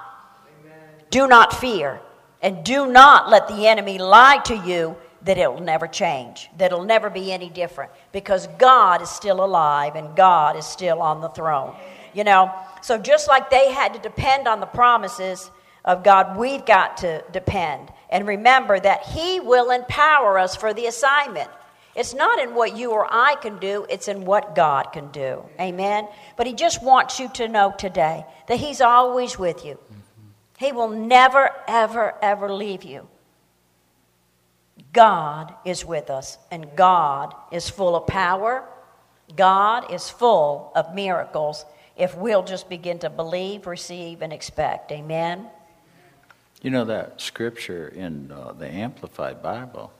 Amen. do not fear, and do not let the enemy lie to you that it'll never change, that it'll never be any different because God is still alive and God is still on the throne. You know, so just like they had to depend on the promises of God, we've got to depend and remember that He will empower us for the assignment. It's not in what you or I can do, it's in what God can do. Amen? But He just wants you to know today that He's always with you. He will never, ever, ever leave you. God is with us, and God is full of power. God is full of miracles if we'll just begin to believe, receive, and expect. Amen. You know that scripture in uh, the Amplified Bible?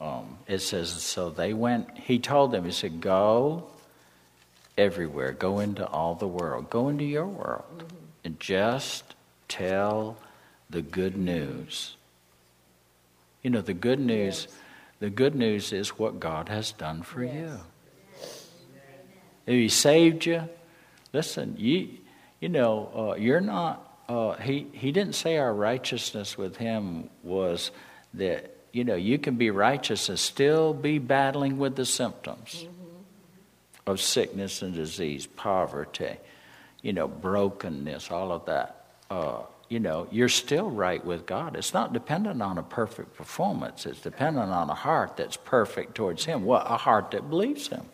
Um, it says, So they went, he told them, he said, Go everywhere, go into all the world, go into your world, mm-hmm. and just tell the good news. You know, the good news, yes. the good news is what God has done for yes. you. If He saved you, listen, you, you know, uh, you're not. Uh, he he didn't say our righteousness with Him was that you know you can be righteous and still be battling with the symptoms mm-hmm. of sickness and disease, poverty, you know, brokenness, all of that. Uh, you know, you're still right with God. It's not dependent on a perfect performance. It's dependent on a heart that's perfect towards Him. What a heart that believes Him.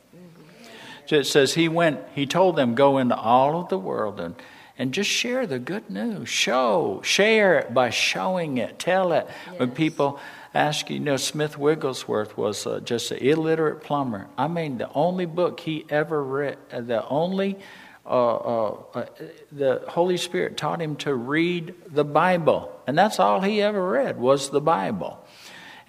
So it says he went. He told them go into all of the world and and just share the good news. Show, share it by showing it. Tell it yes. when people ask you. You know, Smith Wigglesworth was uh, just an illiterate plumber. I mean, the only book he ever read, uh, the only uh, uh, uh, the Holy Spirit taught him to read the Bible, and that's all he ever read was the Bible.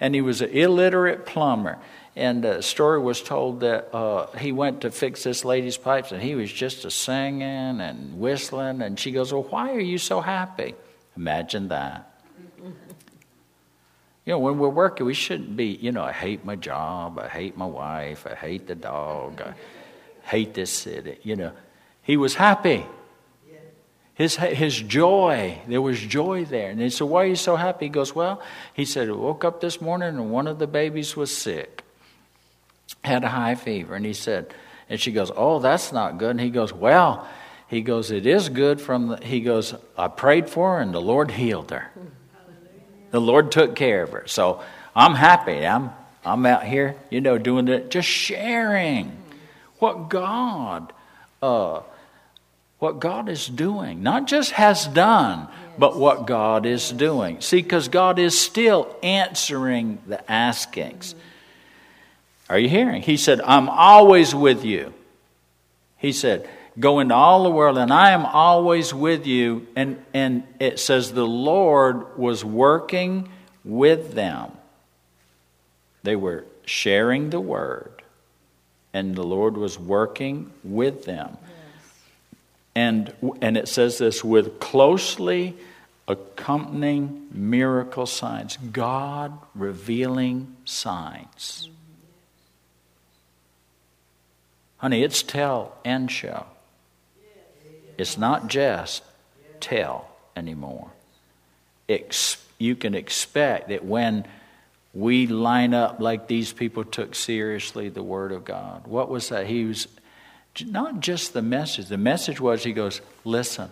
And he was an illiterate plumber. And the story was told that uh, he went to fix this lady's pipes, and he was just a singing and whistling. And she goes, "Well, why are you so happy?" Imagine that. You know, when we're working, we shouldn't be, you know, I hate my job, I hate my wife, I hate the dog, I hate this city. You know, he was happy. His, his joy, there was joy there. And he said, Why are you so happy? He goes, Well, he said, I woke up this morning and one of the babies was sick, had a high fever. And he said, And she goes, Oh, that's not good. And he goes, Well, he goes, It is good from the, he goes, I prayed for her and the Lord healed her. The Lord took care of her. So I'm happy. I'm, I'm out here, you know, doing it, just sharing what God uh, what God is doing. Not just has done, but what God is doing. See, because God is still answering the askings. Mm-hmm. Are you hearing? He said, I'm always with you. He said, Go into all the world, and I am always with you. And, and it says, The Lord was working with them. They were sharing the word, and the Lord was working with them. And, and it says this with closely accompanying miracle signs, God revealing signs. Honey, it's tell and show. It's not just tell anymore. Ex- you can expect that when we line up like these people took seriously the Word of God, what was that? He was not just the message. The message was he goes, Listen,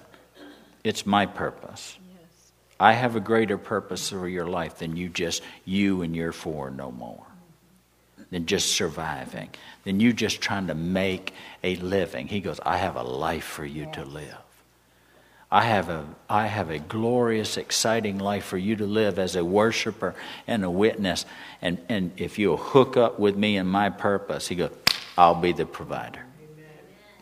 it's my purpose. Yes. I have a greater purpose for your life than you just, you and your four no more. Than just surviving, than you just trying to make a living. He goes, I have a life for you yes. to live. I have a I have a glorious, exciting life for you to live as a worshiper and a witness. And and if you'll hook up with me and my purpose, he goes, I'll be the provider.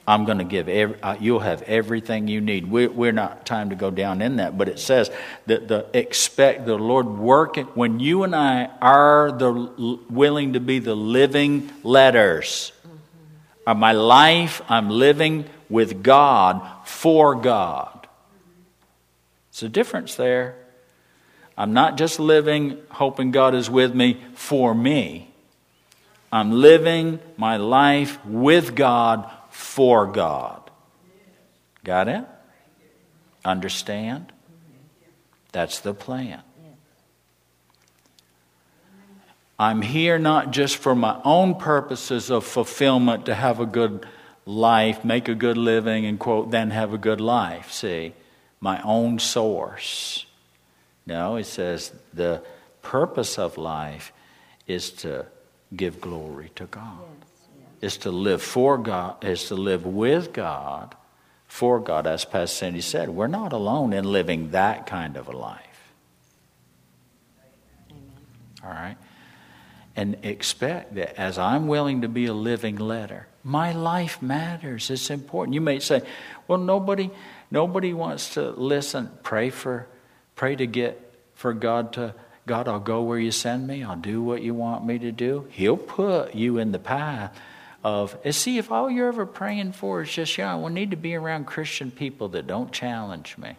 I'm going to give, every, uh, you'll have everything you need. We're, we're not time to go down in that, but it says that the expect the Lord working, when you and I are the willing to be the living letters mm-hmm. my life, I'm living with God for God. It's a difference there. I'm not just living hoping God is with me for me. I'm living my life with God for God. Got it? Understand? That's the plan. I'm here not just for my own purposes of fulfillment to have a good life, make a good living, and quote, then have a good life. See, my own source. No, it says the purpose of life is to give glory to God is to live for God, is to live with God, for God, as Pastor Cindy said. We're not alone in living that kind of a life. Amen. All right? And expect that as I'm willing to be a living letter, my life matters. It's important. You may say, well, nobody, nobody wants to listen. Pray for, pray to get for God to, God, I'll go where you send me. I'll do what you want me to do. He'll put you in the path of, see, if all you're ever praying for is just, yeah, I need to be around Christian people that don't challenge me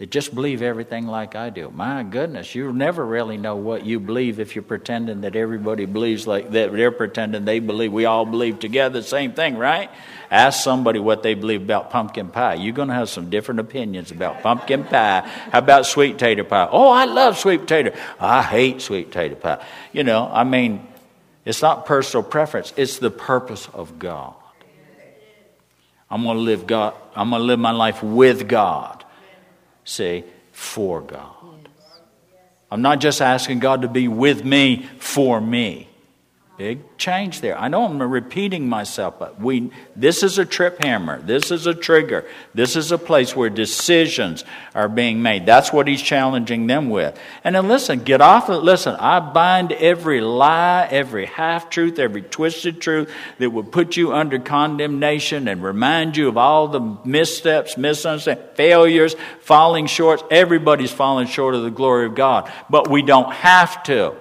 that just believe everything like I do. My goodness, you'll never really know what you believe if you're pretending that everybody believes like that. They're pretending they believe. We all believe together the same thing, right? Ask somebody what they believe about pumpkin pie. You're to have some different opinions about pumpkin pie. How about sweet potato pie? Oh, I love sweet potato. I hate sweet potato pie. You know, I mean, it's not personal preference. It's the purpose of God. I'm going to live God. I'm going to live my life with God say, for God. I'm not just asking God to be with me for me. Big change there. I know I'm repeating myself, but we this is a trip hammer. This is a trigger. This is a place where decisions are being made. That's what he's challenging them with. And then listen, get off of listen, I bind every lie, every half truth, every twisted truth that would put you under condemnation and remind you of all the missteps, misunderstandings, failures, falling short. Everybody's falling short of the glory of God. But we don't have to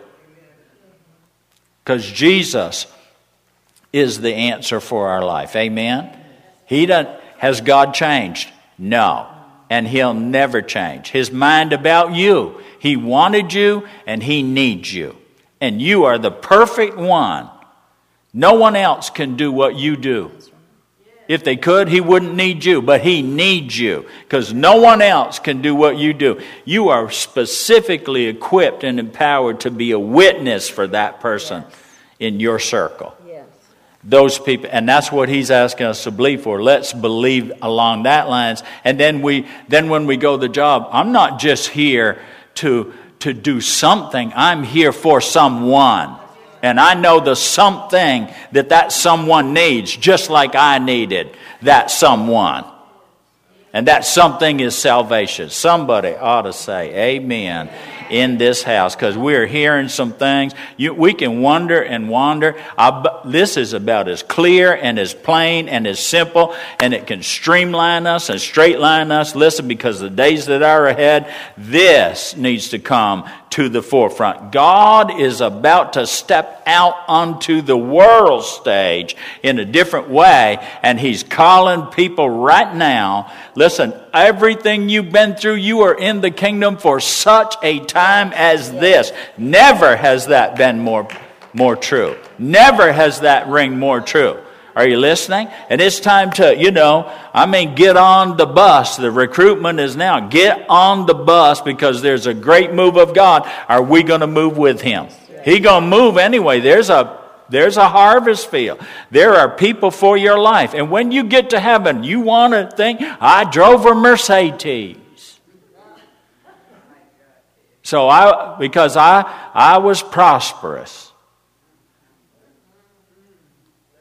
because Jesus is the answer for our life. Amen? He doesn't, has God changed? No. And He'll never change. His mind about you. He wanted you and He needs you. And you are the perfect one. No one else can do what you do. If they could, he wouldn't need you, but he needs you because no one else can do what you do. You are specifically equipped and empowered to be a witness for that person yes. in your circle. Yes. Those people, and that's what he's asking us to believe for. Let's believe along that lines. And then we, then when we go the job, I'm not just here to, to do something. I'm here for someone. And I know the something that that someone needs, just like I needed that someone. And that something is salvation. Somebody ought to say, Amen in this house because we're hearing some things. You, we can wonder and wander. I, this is about as clear and as plain and as simple, and it can streamline us and straight line us. Listen, because the days that are ahead, this needs to come to the forefront. God is about to step out onto the world stage in a different way, and He's calling people right now. Listen, everything you've been through, you are in the kingdom for such a time as this. Never has that been more, more true. Never has that ring more true. Are you listening? And it's time to, you know, I mean, get on the bus. The recruitment is now. Get on the bus because there's a great move of God. Are we going to move with Him? He going to move anyway. There's a there's a harvest field. There are people for your life. And when you get to heaven, you want to think, I drove a Mercedes. So I because I I was prosperous.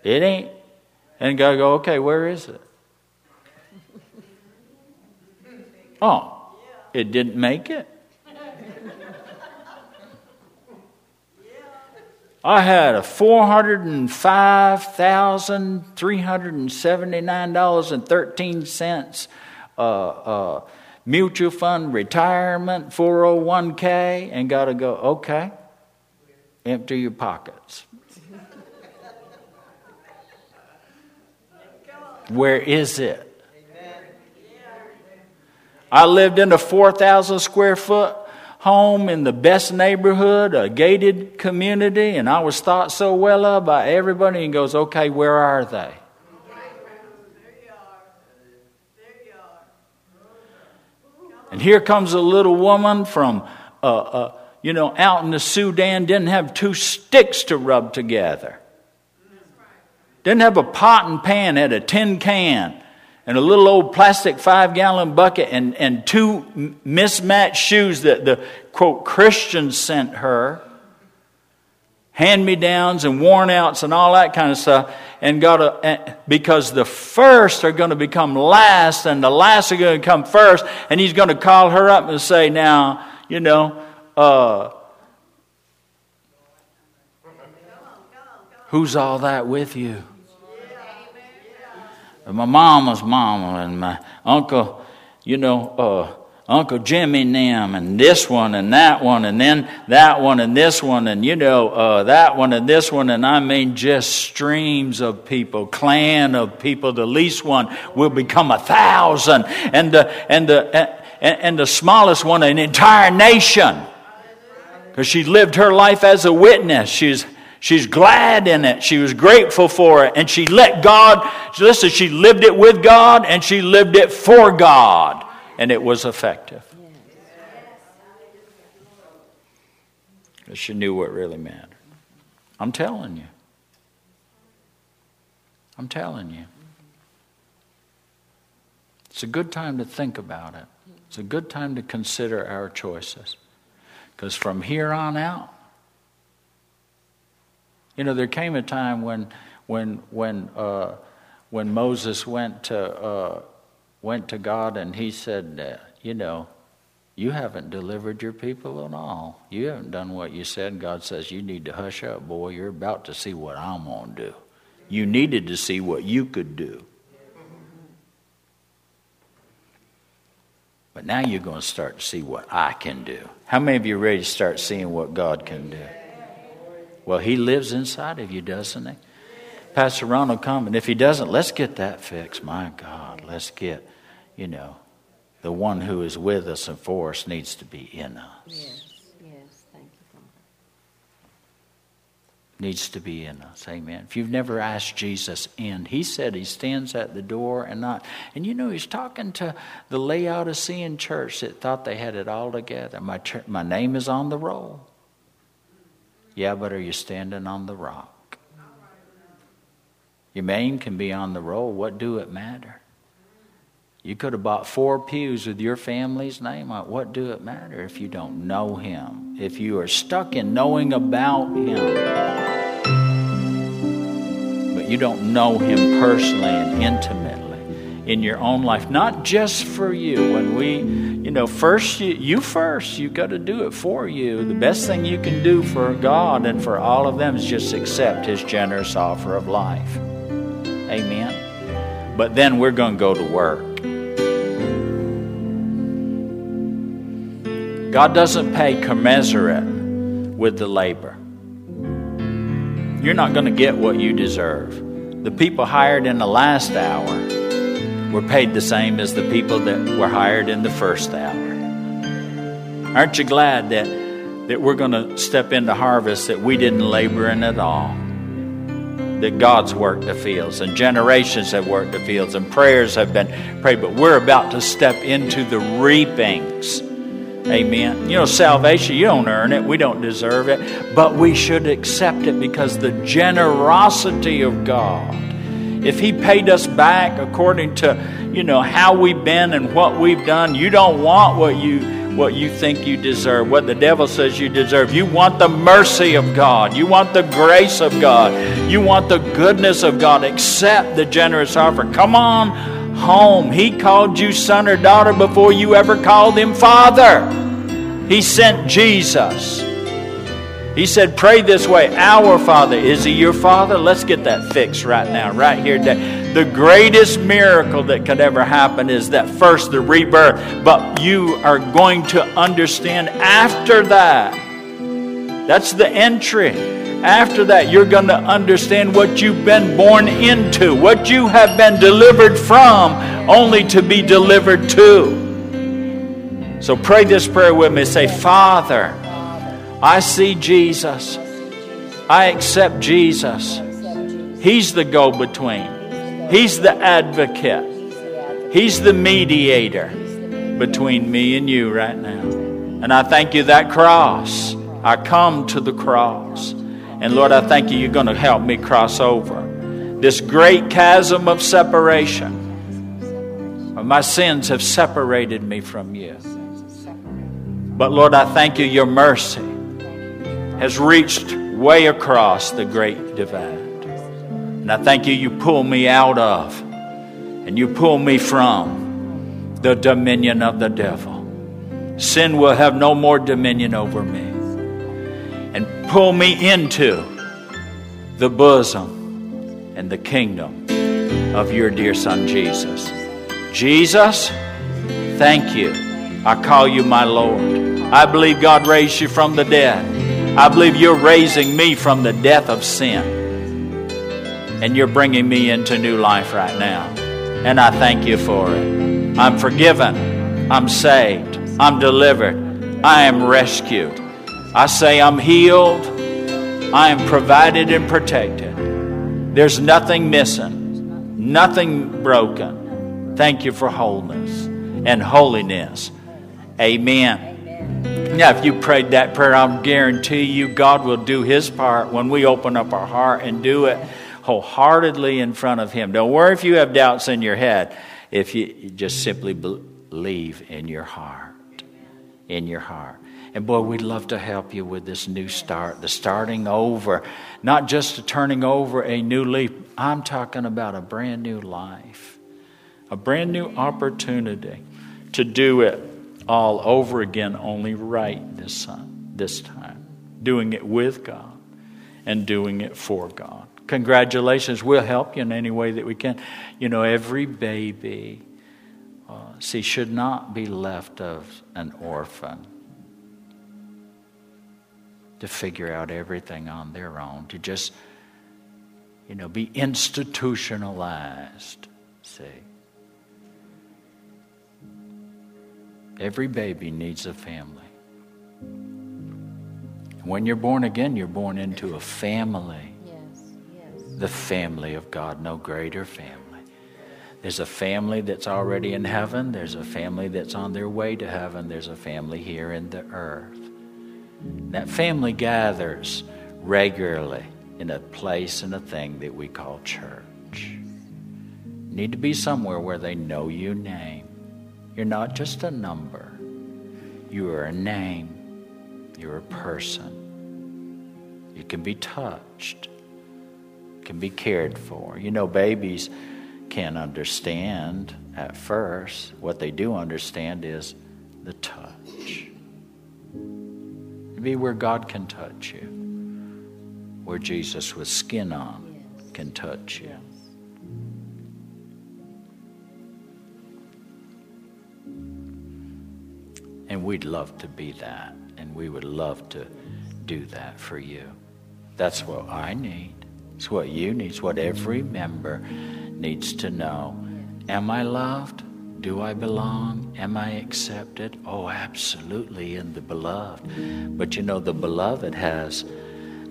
It ain't and God go, okay, where is it? Oh, it didn't make it. I had a $405,379.13 uh, uh, mutual fund retirement, 401k, and got to go, okay, empty your pockets. Where is it? I lived in a 4,000 square foot home in the best neighborhood, a gated community, and I was thought so well of by everybody. And goes, okay, where are they? And here comes a little woman from, uh, uh, you know, out in the Sudan, didn't have two sticks to rub together. Didn't have a pot and pan, had a tin can and a little old plastic five gallon bucket and, and two mismatched shoes that the quote Christian sent her. hand me downs and worn outs and all that kind of stuff. And got to, because the first are going to become last and the last are going to come first. And he's going to call her up and say, Now, you know, uh, who's all that with you? My mama's mama and my uncle, you know, uh, Uncle Jimmy and them, and this one and that one, and then that one and this one, and you know, uh, that one and this one, and I mean just streams of people, clan of people. The least one will become a thousand, and the, and the, and, and the smallest one, an entire nation. Because she lived her life as a witness. She's She's glad in it. She was grateful for it. And she let God, listen, she lived it with God and she lived it for God and it was effective. Because she knew what really mattered. I'm telling you. I'm telling you. It's a good time to think about it. It's a good time to consider our choices. Because from here on out, you know, there came a time when, when, when, uh, when Moses went to uh, went to God and he said, You know, you haven't delivered your people at all. You haven't done what you said. God says, You need to hush up, boy. You're about to see what I'm going to do. You needed to see what you could do. But now you're going to start to see what I can do. How many of you are ready to start seeing what God can do? Well, He lives inside of you, doesn't He? Pastor Ron will come, and if he doesn't, let's get that fixed. My God, let's get, you know, the one who is with us and for us needs to be in us. Yes, yes, thank you, Father. Needs to be in us. Amen. If you've never asked Jesus in, he said he stands at the door and not. And you know, he's talking to the Laodicean church that thought they had it all together. My, my name is on the roll. Yeah, but are you standing on the rock? Your name can be on the roll. What do it matter? You could have bought four pews with your family's name on. What do it matter if you don't know him? If you are stuck in knowing about him, but you don't know him personally and intimately in your own life, not just for you. When we, you know, first you, you first, you got to do it for you. The best thing you can do for God and for all of them is just accept his generous offer of life. Amen. But then we're going to go to work. God doesn't pay commensurate with the labor. You're not going to get what you deserve. The people hired in the last hour were paid the same as the people that were hired in the first hour. Aren't you glad that, that we're going to step into harvest that we didn't labor in at all? that God's worked the fields and generations have worked the fields and prayers have been prayed, but we're about to step into the reapings. Amen. You know, salvation, you don't earn it, we don't deserve it, but we should accept it because the generosity of God. If He paid us back according to, you know, how we've been and what we've done, you don't want what you what you think you deserve, what the devil says you deserve. You want the mercy of God. You want the grace of God. You want the goodness of God. Accept the generous offer. Come on home. He called you son or daughter before you ever called him father. He sent Jesus. He said, Pray this way Our Father. Is He your Father? Let's get that fixed right now, right here today. The greatest miracle that could ever happen is that first, the rebirth. But you are going to understand after that. That's the entry. After that, you're going to understand what you've been born into, what you have been delivered from, only to be delivered to. So pray this prayer with me. Say, Father, I see Jesus. I accept Jesus. He's the go between, He's the advocate, He's the mediator between me and you right now. And I thank you that cross. I come to the cross. And Lord, I thank you, you're going to help me cross over this great chasm of separation. My sins have separated me from you. But Lord, I thank you, your mercy has reached way across the great divide. And I thank you, you pull me out of and you pull me from the dominion of the devil. Sin will have no more dominion over me. And pull me into the bosom and the kingdom of your dear Son, Jesus. Jesus, thank you. I call you my Lord. I believe God raised you from the dead. I believe you're raising me from the death of sin. And you're bringing me into new life right now. And I thank you for it. I'm forgiven. I'm saved. I'm delivered. I am rescued. I say I'm healed. I am provided and protected. There's nothing missing, nothing broken. Thank you for wholeness and holiness. Amen. Now, if you prayed that prayer, I guarantee you God will do His part when we open up our heart and do it wholeheartedly in front of Him. Don't worry if you have doubts in your head, if you just simply believe in your heart. In your heart. And boy, we'd love to help you with this new start, the starting over, not just the turning over a new leaf. I'm talking about a brand new life, a brand new opportunity to do it all over again, only right this time, this time. Doing it with God and doing it for God. Congratulations. We'll help you in any way that we can. You know, every baby, uh, see, should not be left of an orphan to figure out everything on their own, to just, you know, be institutionalized. See? Every baby needs a family. When you're born again, you're born into a family. Yes, yes. The family of God, no greater family. There's a family that's already in heaven, there's a family that's on their way to heaven, there's a family here in the earth. That family gathers regularly in a place and a thing that we call church. You need to be somewhere where they know your name. You're not just a number, you are a name, you're a person. You can be touched, can be cared for. You know, babies can't understand at first. What they do understand is the touch. Be where God can touch you, where Jesus with skin on can touch you. And we'd love to be that, and we would love to do that for you. That's what I need. It's what you need. It's what every member needs to know. Am I loved? Do I belong? Am I accepted? Oh, absolutely in the beloved. But you know, the beloved has,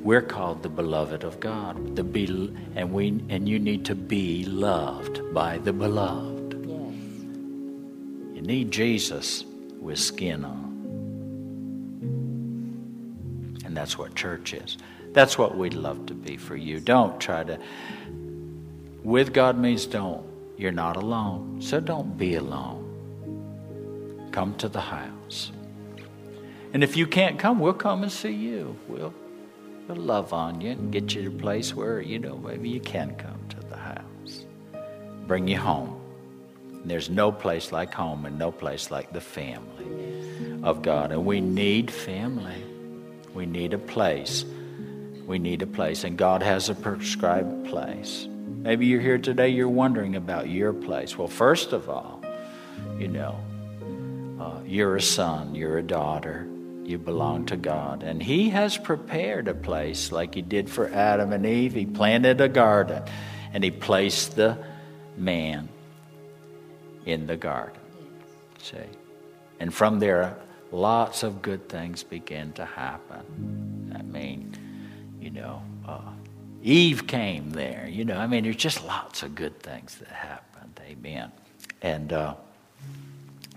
we're called the beloved of God. The be, and, we, and you need to be loved by the beloved. Yes. You need Jesus with skin on. And that's what church is. That's what we'd love to be for you. Don't try to. With God means don't. You're not alone. So don't be alone. Come to the house. And if you can't come, we'll come and see you. We'll, we'll love on you and get you to a place where, you know, maybe you can come to the house. Bring you home. And there's no place like home and no place like the family of God. And we need family. We need a place. We need a place. And God has a prescribed place. Maybe you're here today, you're wondering about your place. Well, first of all, you know, uh, you're a son, you're a daughter, you belong to God. And He has prepared a place like He did for Adam and Eve. He planted a garden and He placed the man in the garden. See? And from there, lots of good things began to happen. I mean, you know, uh, Eve came there. You know, I mean, there's just lots of good things that happened. Amen. And uh,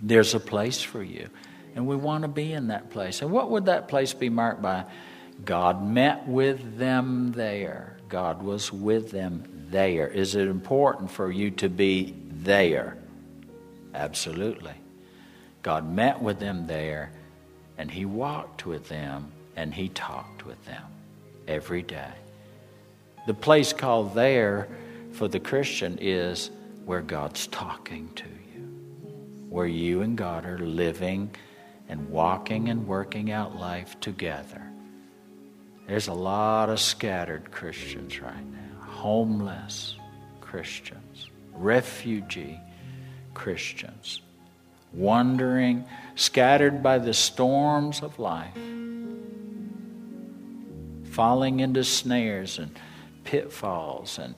there's a place for you. And we want to be in that place. And what would that place be marked by? God met with them there. God was with them there. Is it important for you to be there? Absolutely. God met with them there, and He walked with them and he talked with them every day. The place called there for the Christian is where God's talking to you, where you and God are living and walking and working out life together. There's a lot of scattered Christians right now, homeless Christians, refugee Christians, wandering, scattered by the storms of life, falling into snares and pitfalls and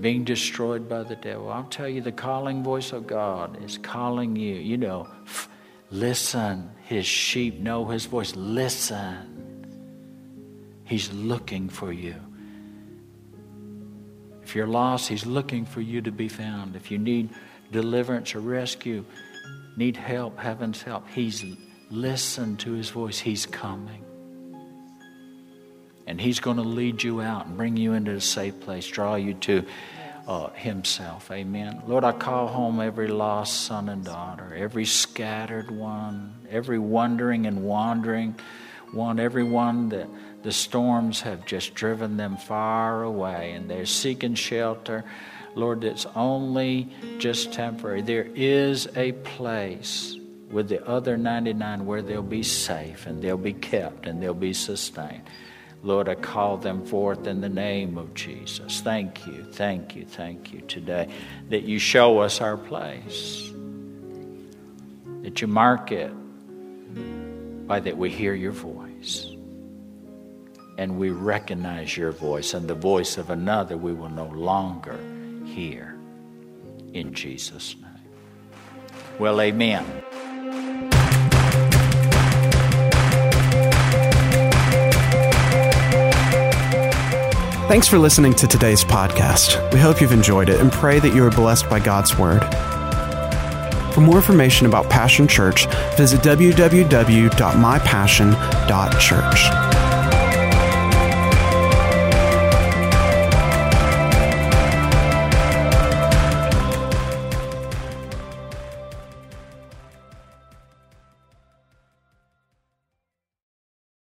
being destroyed by the devil. I'll tell you, the calling voice of God is calling you. You know, f- listen. His sheep know his voice. Listen. He's looking for you. If you're lost, He's looking for you to be found. If you need deliverance or rescue, need help, heaven's help, He's listened to His voice. He's coming. And He's going to lead you out and bring you into a safe place, draw you to uh, Himself. Amen. Lord, I call home every lost son and daughter, every scattered one, every wandering and wandering one, everyone that the storms have just driven them far away and they're seeking shelter. Lord, it's only just temporary. There is a place with the other 99 where they'll be safe and they'll be kept and they'll be sustained. Lord, I call them forth in the name of Jesus. Thank you, thank you, thank you today that you show us our place, that you mark it by that we hear your voice and we recognize your voice, and the voice of another we will no longer hear. In Jesus' name. Well, amen. Thanks for listening to today's podcast. We hope you've enjoyed it and pray that you are blessed by God's Word. For more information about Passion Church, visit www.mypassion.church.